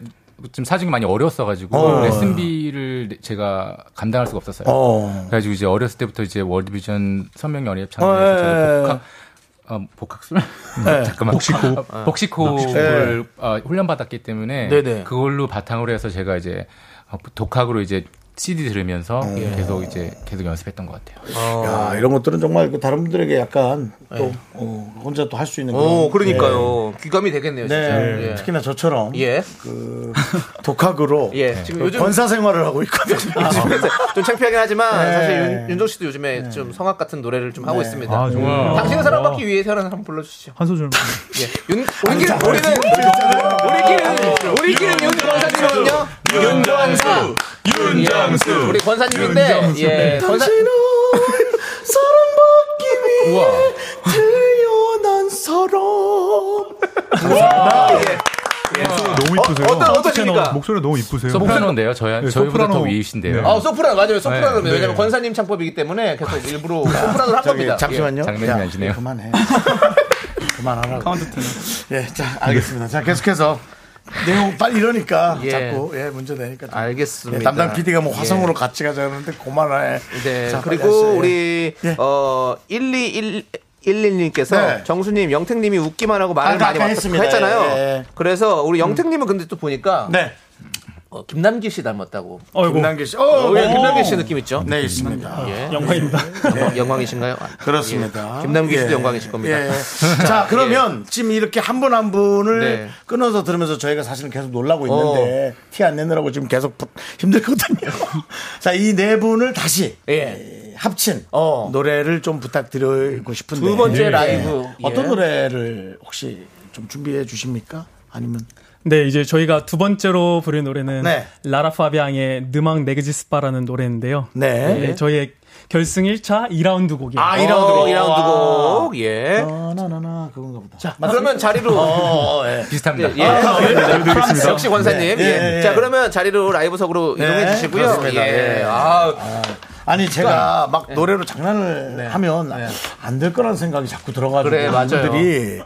좀 사정이 많이 어려웠어가지고 어. 레슨비를 제가 감당할 수가 없었어요. 어. 그래가지고 이제 어렸을 때부터 이제 월드비전 선명 연예협 어, 참여해서 예, 제가 예. 복학, 어, 복학술? 네. 잠깐만. 복식호흡. 어, 복식호흡을 어, 훈련받았기 때문에 네네. 그걸로 바탕으로 해서 제가 이제 어, 독학으로 이제 CD 들으면서 계속 이제 계속 연습했던 것 같아요. 야, 이런 것들은 정말 그 다른 분들에게 약간 또 어, 혼자 또 할 수 있는 오, 그런- 그러니까요. 귀감이 되겠네요, 네. 진짜. 네. 예. 특히나 저처럼 예. 그 독학으로 예. 지금 그 요즘 권사 생활을 하고 있거든요. 좀 창피하긴 하지만 네. 사실 윤, 윤종 씨도 요즘에 좀 성악 같은 노래를 좀 하고 있습니다. 아, 정말. 당신을 사랑받기 위해서는 한번 불러 주시죠. 한 소절. 예. 윤, 우리끼리, 우리는, 우리끼리는, 우리끼리는 윤 권사님은요, 윤정수. 윤정수. 우리 권사님인데, 예. 권사, 사랑받기 위해 우와. 태어난 사람. 너무 이쁘세요. 어 떤, 어떠십니까? 목소리 너무 이쁘세요. 소프라노인데요. 저희 네, 저희보다 소프라노. 더 위이신데요. 네. 아, 소프라노, 맞아요. 소프라노입니다. 네. 왜냐면 권사님 창법이기 때문에 계속 일부러 소프라노를 한 겁니다. 잠시만요. 장면이 야, 아니시네요. 그만해. 그만하라고. 카운터 테너. 예, 자, 알겠습니다. 자, 계속해서 내용 빨리 이러니까 예. 자꾸 예, 문제 되니까. 좀. 알겠습니다. 예, 담당 PD가 뭐 예. 화성으로 같이 가자는데 그만해. 네. 자, 그리고. 예. 우리 예. 어121 11님께서 네. 정수님, 영택님이 웃기만 하고 말을 아, 많이 했습니다. 했잖아요. 예. 그래서 우리 영택님은 근데 또 보니까 네. 어, 김남길 씨 닮았다고. 어이구 김남길 씨. 어, 어, 네. 김남길 씨 느낌 있죠? 네, 있습니다. 예. 영광입니다. 영광- 영광이신가요? 아, 그렇습니다. 예. 김남길 씨도 예. 영광이실 겁니다. 예. 자, 그러면 지금 이렇게 한분한 분을 네. 끊어서 들으면서 저희가 사실은 계속 놀라고 있는데 티안 내느라고 지금 계속 부- 힘들거든요. 자, 이 네 분을 다시 예. 합친 어. 노래를 좀 부탁드리고 싶은데 두 번째 예. 라이브. 어떤 예. 노래를 혹시 좀 준비해 주십니까? 아니면 네, 이제 저희가 두 번째로 부른 노래는 네. 라라 파비앙의 느망 네그지스파라는 노래인데요. 네. 네, 저희의 결승 1차 2라운드 곡이에요. 아, 어, 2라운드 곡. 2라운드 곡. 예. 나나나나 그건가 보다. 자, 그러면 자리로 어, 예. 비슷합니다. 예. 역시 권사님. 네, 네, 예. 네. 자, 그러면 자리로 라이브석으로 이동해 네, 주시고요. 그렇습니다. 예. 예. 아, 아니 제가 막 노래로 장난을 하면 안 될 거라는 생각이 자꾸 들어가지고 그래, 맞아요. 분들이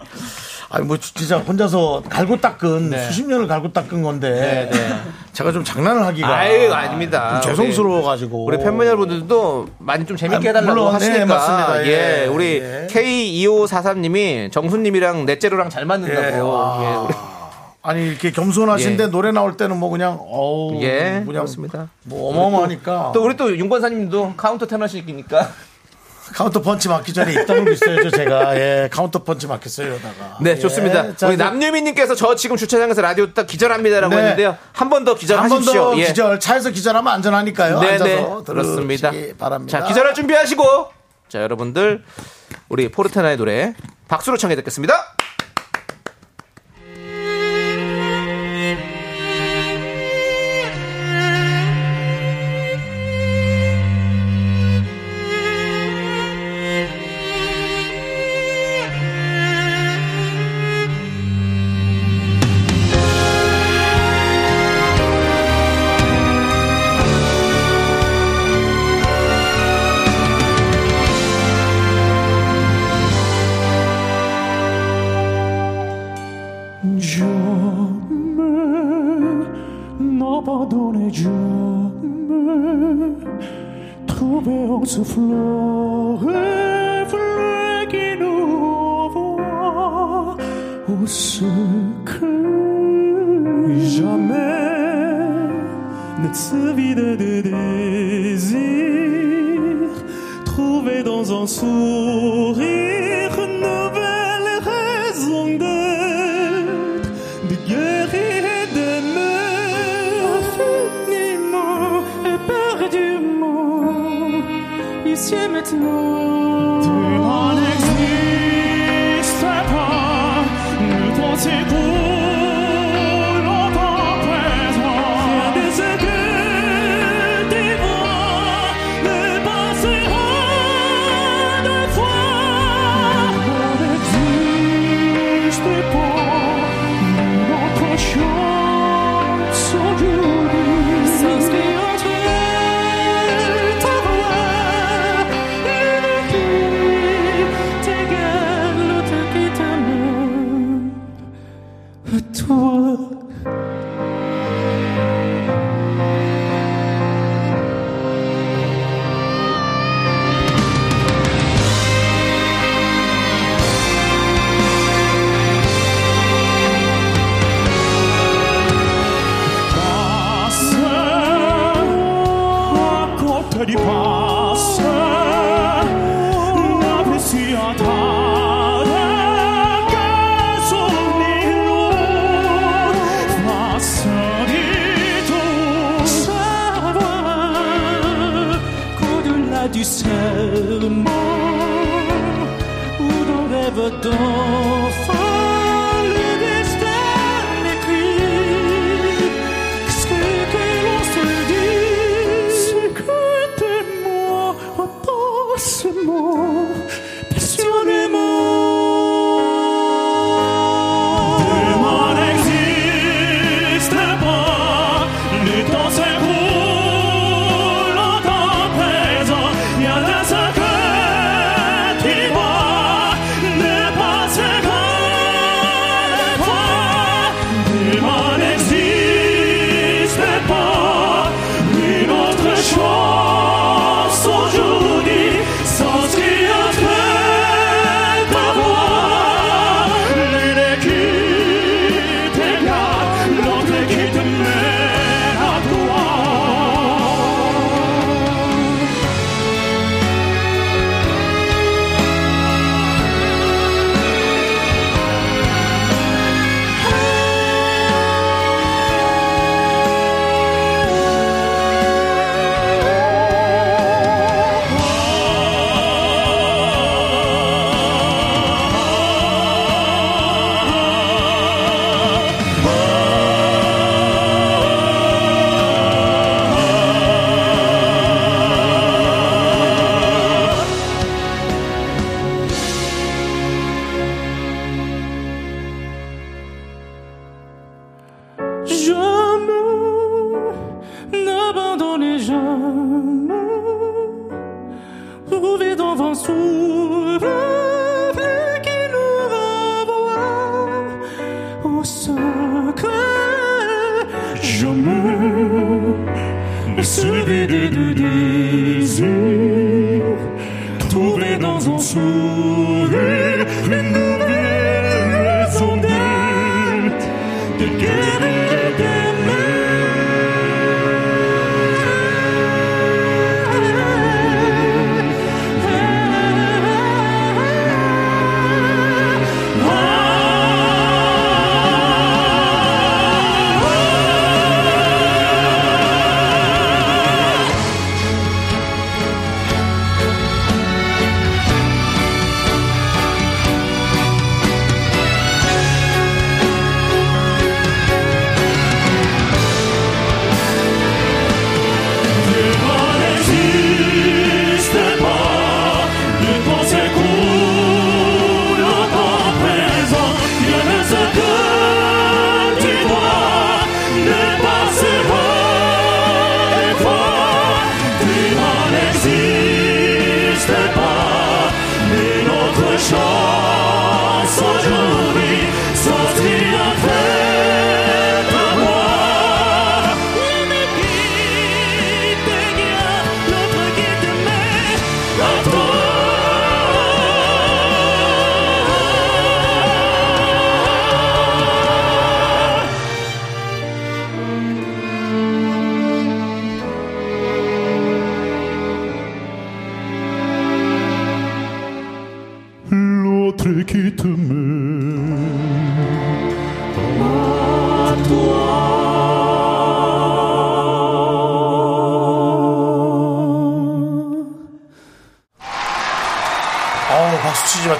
아니 뭐 진짜 혼자서 갈고 닦은 수십 년을 갈고 닦은 건데 네, 네. 제가 좀 장난을 하기가 아유, 아닙니다. 좀 죄송스러워 가지고 우리 팬분 여러분들도 많이 좀 재밌게 아, 해달라고 물론, 하시니까. 네, 맞습니다. 예, 예, 우리 예. K2543님이 정수님이랑 넷째로랑 잘 맞는다고. 예, 와. 예, 우리- 아니 이렇게 겸손하신데 예. 노래 나올 때는 뭐 그냥 어우 예, 그냥 그렇습니다. 뭐 어마어마하니까 또 우리 또 윤권사님도 카운터 테너시니까. 카운터 펀치 맞기 전에 입 다물고 있어야죠 제가 예 카운터 펀치 맞겠어요 이러다가 네, 예. 좋습니다. 자, 우리 남유미님께서 저 지금 주차장에서 라디오 딱 기절합니다라고 네. 했는데요. 한 번더한번 기절하십시오. 더 예. 기절 차에서 기절하면 안전하니까요 네, 앉아서 네. 그렇습니다. 바랍니다 자, 기절할 준비하시고. 자, 여러분들 우리 포르테나의 노래 박수로 청해 듣겠습니다.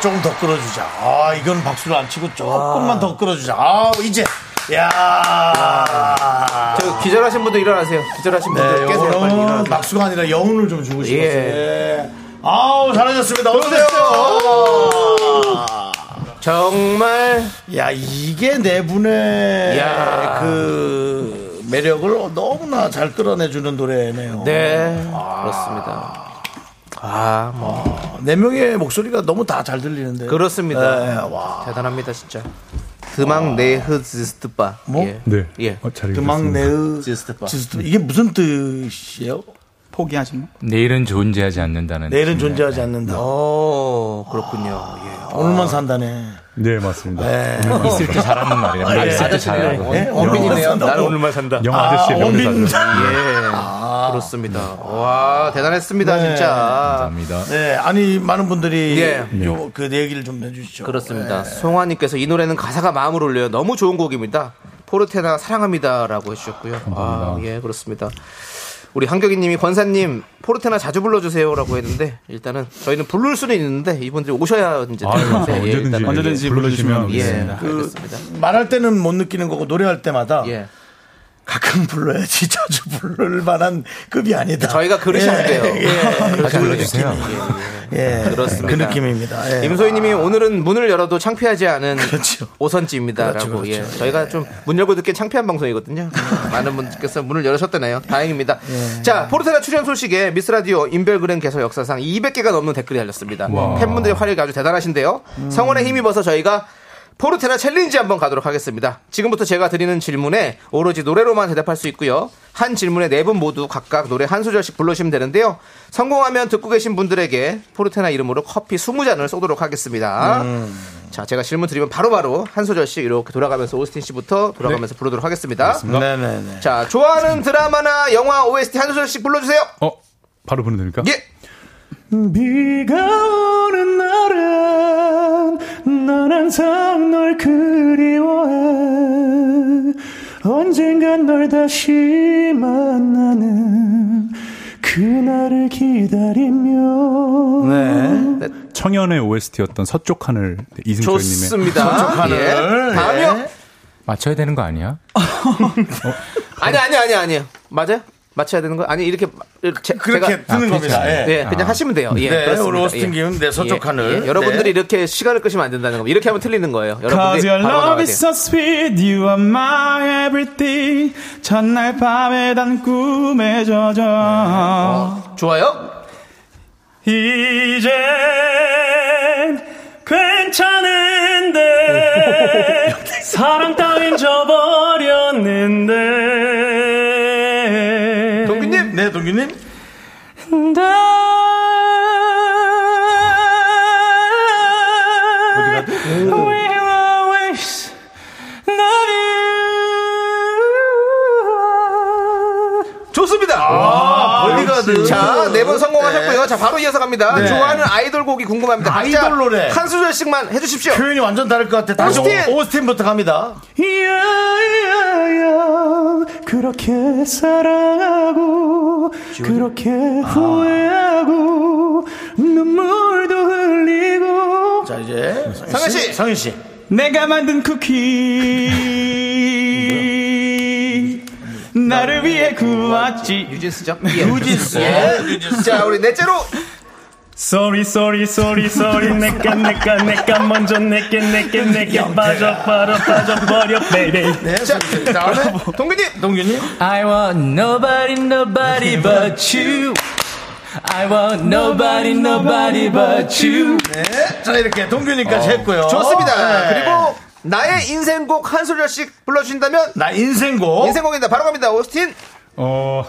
조금 더 끌어주자. 아, 이건 박수를 안 치고 조금만 더 끌어주자. 아, 이제. 야 저 기절하신 분들 일어나세요. 기절하신 분들 네, 깨세요. 빨리 일어나세요. 박수가 아니라 여운을 좀 주고 싶었어요. 예. 예. 아우, 잘하셨습니다. 어서오세요. 정말 야, 이게 네 분의 야. 그 매력을 너무나 잘 끌어내주는 노래네요. 네 그렇습니다. 아, 뭐 네 명의 목소리가 너무 다 잘 들리는데. 그렇습니다. 네, 와. 대단합니다 진짜. 드망 네흐 지스트바. 뭐? 예. 네. 예. 어, 잘 드망. 네으 지스트바. 지스트 이게 무슨 뜻이에요? 포기하지 마. 내일은 존재하지 않는다는. 내일은 존재하지 않는다. 어 그렇군요. 예. 오늘만 산다네. 네, 맞습니다. 있을 때 잘하는 말이에요. 아, 예. 있을 때. 잘하고. 네? 원빈이네요. 오늘만 나는 오늘만 산다. 영화 아저씨의 아, 원빈. 예. 그렇습니다. 와 대단했습니다 네. 진짜. 감사합니다. 네, 아니 많은 분들이 예. 요, 그 얘기를 좀 해주시죠. 그렇습니다. 송화님께서 이 노래는 가사가 마음을 울려요. 너무 좋은 곡입니다. 포르테나 사랑합니다라고 해주셨고요. 아, 예, 그렇습니다. 우리 한격이님이 권사님 포르테나 자주 불러주세요라고 했는데 일단은 저희는 부를 수는 있는데 이분들이 오셔야 이제 아유, 되는데, 예, 언제든지, 일단은 언제든지 불러주시면 불러주시면 예. 알겠습니다. 말할 때는 못 느끼는 거고 노래할 때마다 예. 가끔 불러야지 자주 부를 만한 급이 아니다. 저희가 그릇이 안 돼요. 예, 다시 불러주세요. 예, 그렇습니다. 그 느낌입니다. 예. 임소희님이 오늘은 문을 열어도 창피하지 않은 그렇죠. 오선지입니다라고. 그렇죠, 그렇죠. 예. 저희가 좀 문 열고 듣기 창피한 방송이거든요. 많은 분들께서 문을 열으셨다네요. 다행입니다. 예. 자, 포르테나 출연 소식에 미스 라디오 인별그램 개설 역사상 200개가 넘는 댓글이 달렸습니다. 팬분들의 활약이 아주 대단하신데요. 음. 성원에 힘입어서 저희가 포르테나 챌린지 한번 가도록 하겠습니다. 지금부터 제가 드리는 질문에 오로지 노래로만 대답할 수 있고요. 한 질문에 네 분 모두 각각 노래 한 소절씩 불러주시면 되는데요. 성공하면 듣고 계신 분들에게 포르테나 이름으로 커피 20잔을 쏘도록 하겠습니다. 자, 제가 질문 드리면 바로 바로 한 소절씩 이렇게 돌아가면서 오스틴 씨부터 돌아가면서 부르도록 하겠습니다. 네네네. 자, 좋아하는 드라마나 영화 OST 한 소절씩 불러주세요. 어, 바로 보내드릴까? 예. 비가 오는 날은 난 항상 널 그리워해 언젠간 널 다시 만나는 그날을 기다리며 네. 청년의 OST였던 서쪽 하늘 네, 이승철 님의 좋습니다. 하늘. 예. 다음이요. 네. 맞춰야 되는 거 아니야? 아니, 아니, 아니, 아니요. 맞아요? 맞춰야 되는 거? 아니, 이렇게. 제, 그렇게 제가- 뜨는 겁니다. 예. 네, 그냥 하시면 돼요. 예, 네, 그렇습니다. 우리 오스틴 김, 네, 서쪽 하늘. 예, 여러분들이 네. 이렇게 시간을 끄시면 안 된다는 겁니다. 이렇게 하면 틀리는 거예요. Cause 여러분들이 your 바로 나와야 love is so sweet, you are my everything. 첫날 밤에 단 꿈에 젖어. 좋아요? 이젠 괜찮은데 사랑 따윈 저버렸는데 네, 동규님? 어디 you. 좋습니다. 아, 벌리가드. 자, 네 번 성공하셨고요. 자, 바로 이어서 갑니다. 네. 좋아하는 아이돌 곡이 궁금합니다. 아이돌 노래. 한 소절씩만 해주십시오. 표현이 완전 다를 것 같아. 다시 오스틴! 오- 오스틴부터 갑니다. 야야야 그렇게 사랑하고 그렇게 후회하고 눈물도 흘리고 자, 이제. 상현 씨. 상현 씨. 내가 만든 쿠키 나를 위해 구웠지 유진스죠? 유진스. 예. 자, 우리 넷째로 Sorry sorry sorry sorry 내가 내가 내가 먼저 내게 내게 내게 빠져버려 빠져버려 baby 네, 자, 자, 다음에 동규님. 동규님. I want nobody, nobody but you. I want nobody, nobody but you. 네. 자, 이렇게 동규님까지 했고요. 좋습니다. 네. 그리고 나의 인생곡 한 소절씩 불러주신다면 나 인생곡. 인생곡입니다. 바로 갑니다. 오스틴. 어,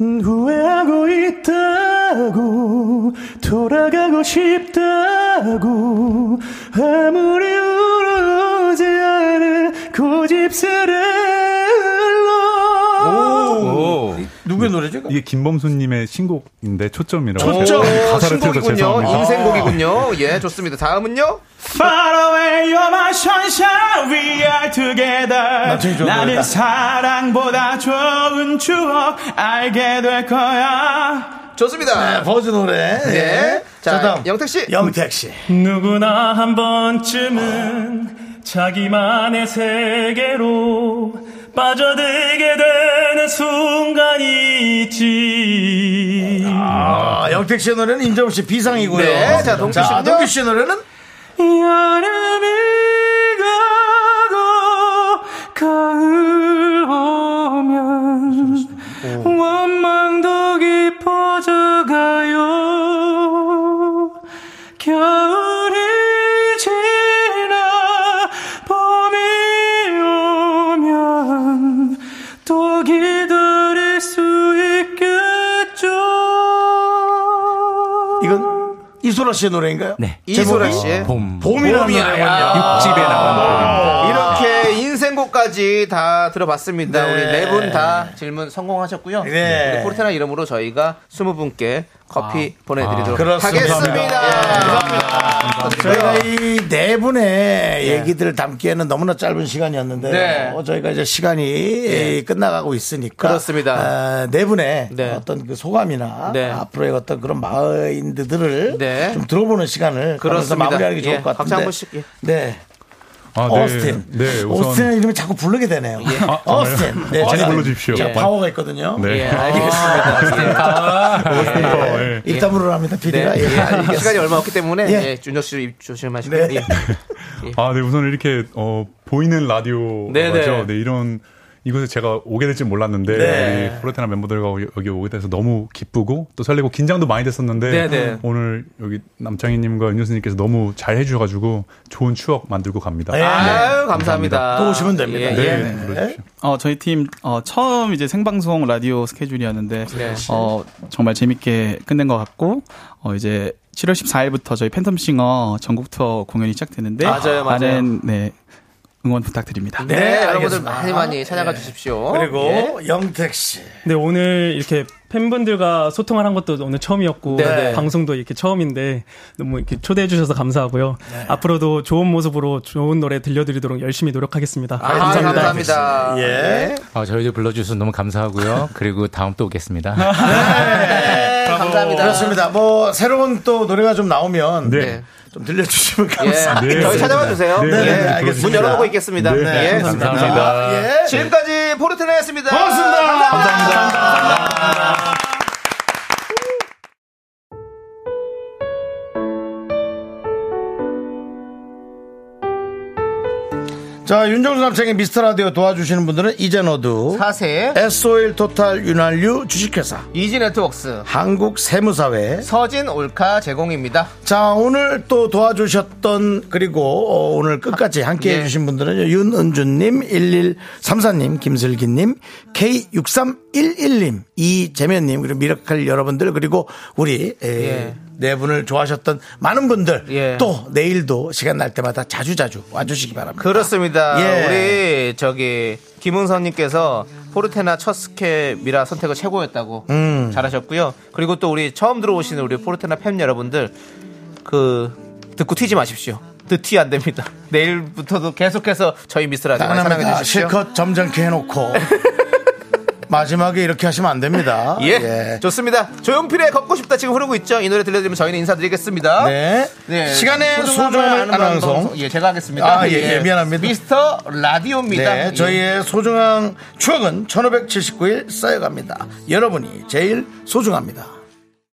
후회하고 있다고 돌아가고 싶다고 아무리 울지 않은 고집스레로 누구의 노래죠? 이게 김범수님의 신곡인데 초점이라고. 초점. 제가 가사를 틀어서 신곡이군요. 죄송합니다. 인생곡이군요. 예, 좋습니다. 다음은요. Far away, you're my sunshine, we are together. 나는. 사랑보다 좋은 추억 알게 될 거야. 좋습니다. 네, 버즈 노래. 네. 네. 자, 다음 영택 씨. 영택 씨. 누구나 한 번쯤은 자기만의 세계로 빠져들게 되는 순간이 있지. 아, 영택 씨의 노래는 인정우 씨 비상이고요. 네, 자, 동규 씨는요? 동규 씨의 노래는 여름이 가고 가을 오면 원망도 깊어져가요 겨울 이소라 씨의 노래인가요? 네. 이소라 씨의 봄. 봄이라는 봄이야. 노래군요. 야. 육집에 나온 이렇 게 인생곡까지 다 들어봤습니다. 네. 우리 네 분 다 질문 성공하셨고요. 네. 포르테나 이름으로 저희가 20분께 커피 보내드리도록 그렇습니다. 하겠습니다. 저희가 이 네 분의 얘기들을 담기에는 너무나 짧은 시간이었는데 네. 요 저희가 이제 시간이 끝나가고 있으니까 그렇습니다. 아, 네 분의 네. 어떤 그 소감이나 네. 앞으로의 어떤 그런 마인드들을 네. 좀 들어보는 시간을. 가면서 마무리하는 게 좋을 예, 것 같은데. 예. 네. 아, 네. 오스틴. 네, 우선 오스틴의 이름을 자꾸 부르게 되네요. 아, 오스틴. 네, 많이 제가- 불러주십시오. 제가 예. 파워가 있거든요. 네. 예, 알겠습니다. 어, 예. 이따 물으랍니다, PD가. 네. 예, 알겠습니다. 시간이 얼마 없기 때문에 예. 예, 준혁 씨입 조심하시고요. 네. 예. 아, 네, 우선 이렇게, 어, 보이는 라디오죠. 네, 네. 네, 이런, 이곳에 제가 오게 될줄 몰랐는데, 네. 우리 프로테나 멤버들과 여기, 오게 돼서 너무 기쁘고, 또 설레고, 긴장도 많이 됐었는데, 네, 네. 오늘 여기 남창희님과 윤효수님께서 너무 잘 해주셔가지고, 좋은 추억 만들고 갑니다. 네. 아유, 감사합니다. 또 오시면 됩니다. 예, 네, 예. 불러주십시오. 어, 저희 팀, 어, 처음 이제 생방송 라디오 스케줄이었는데, 네. 어, 정말 재밌게 끝낸 것 같고, 어, 이제 7월 14일부터 저희 팬텀싱어 전국 투어 공연이 시작되는데, 맞아요, 맞아요. 많은, 네, 응원 부탁드립니다. 네, 네, 여러분들. 많이 많이 찾아가 주십시오. 그리고 예. 영택 씨. 네, 오늘 이렇게 팬분들과 소통을 한 것도 오늘 처음이었고 네. 방송도 이렇게 처음인데 너무 이렇게 초대해 주셔서 감사하고요. 앞으로도 좋은 모습으로 좋은 노래 들려드리도록 열심히 노력하겠습니다. 아, 감사합니다. 예. 어, 저희도 불러주셔서 너무 감사하고요. 그리고 다음 또 오겠습니다. 네, 감사합니다. 그렇습니다. 뭐 새로운 또 노래가 좀 나오면 네. 좀 들려주시면 예, 감사합니다. 네, 저희 찾아와 주세요. 네, 네, 예. 네, 알겠습니다. 문 열어놓고 있겠습니다. 네, 예. 감사합니다. 예. 지금까지 포르테나였습니다. 고맙습니다. 감사합니다. 자, 윤정수 남창희의 미스터 라디오 도와주시는 분들은 너도 사세, S-OIL 토탈 윤활유 주식회사 이지 네트웍스, 한국 세무사회 서진 올카 제공입니다. 자 오늘 또 도와주셨던 그리고 어, 오늘 끝까지 함께 예. 해주신 분들은 윤은주님 1134님 김슬기님 K6311님 이재면님 그리고 미라클 여러분들 그리고 우리 에, 예. 네 분을 좋아하셨던 많은 분들 예. 또 내일도 시간 날 때마다 자주자주 와주시기 바랍니다 그렇습니다. 예. 우리 저기 김은선님께서 포르테나 첫 스케 미라 선택을 최고였다고 음. 잘하셨고요. 그리고 또 우리 처음 들어오시는 우리 포르테나 팬 여러분들 그 듣고 튀지 마십시오. 듣티 안 됩니다. 내일부터도 계속해서 저희 미스라디오 사랑해 주십시오. 실컷 점잖게 해놓고 마지막에 이렇게 하시면 안 됩니다 예, 좋습니다. 조용필의 걷고 싶다 지금 흐르고 있죠. 이 노래 들려드리면 저희는 인사드리겠습니다. 네. 시간의 아는 아는 방송. 방송. 예, 제가 하겠습니다. 아, 예, 예, 미안합니다. 미스터 라디오입니다. 네, 예. 저희의 소중한 추억은 1579일 쌓여갑니다. 여러분이 제일 소중합니다.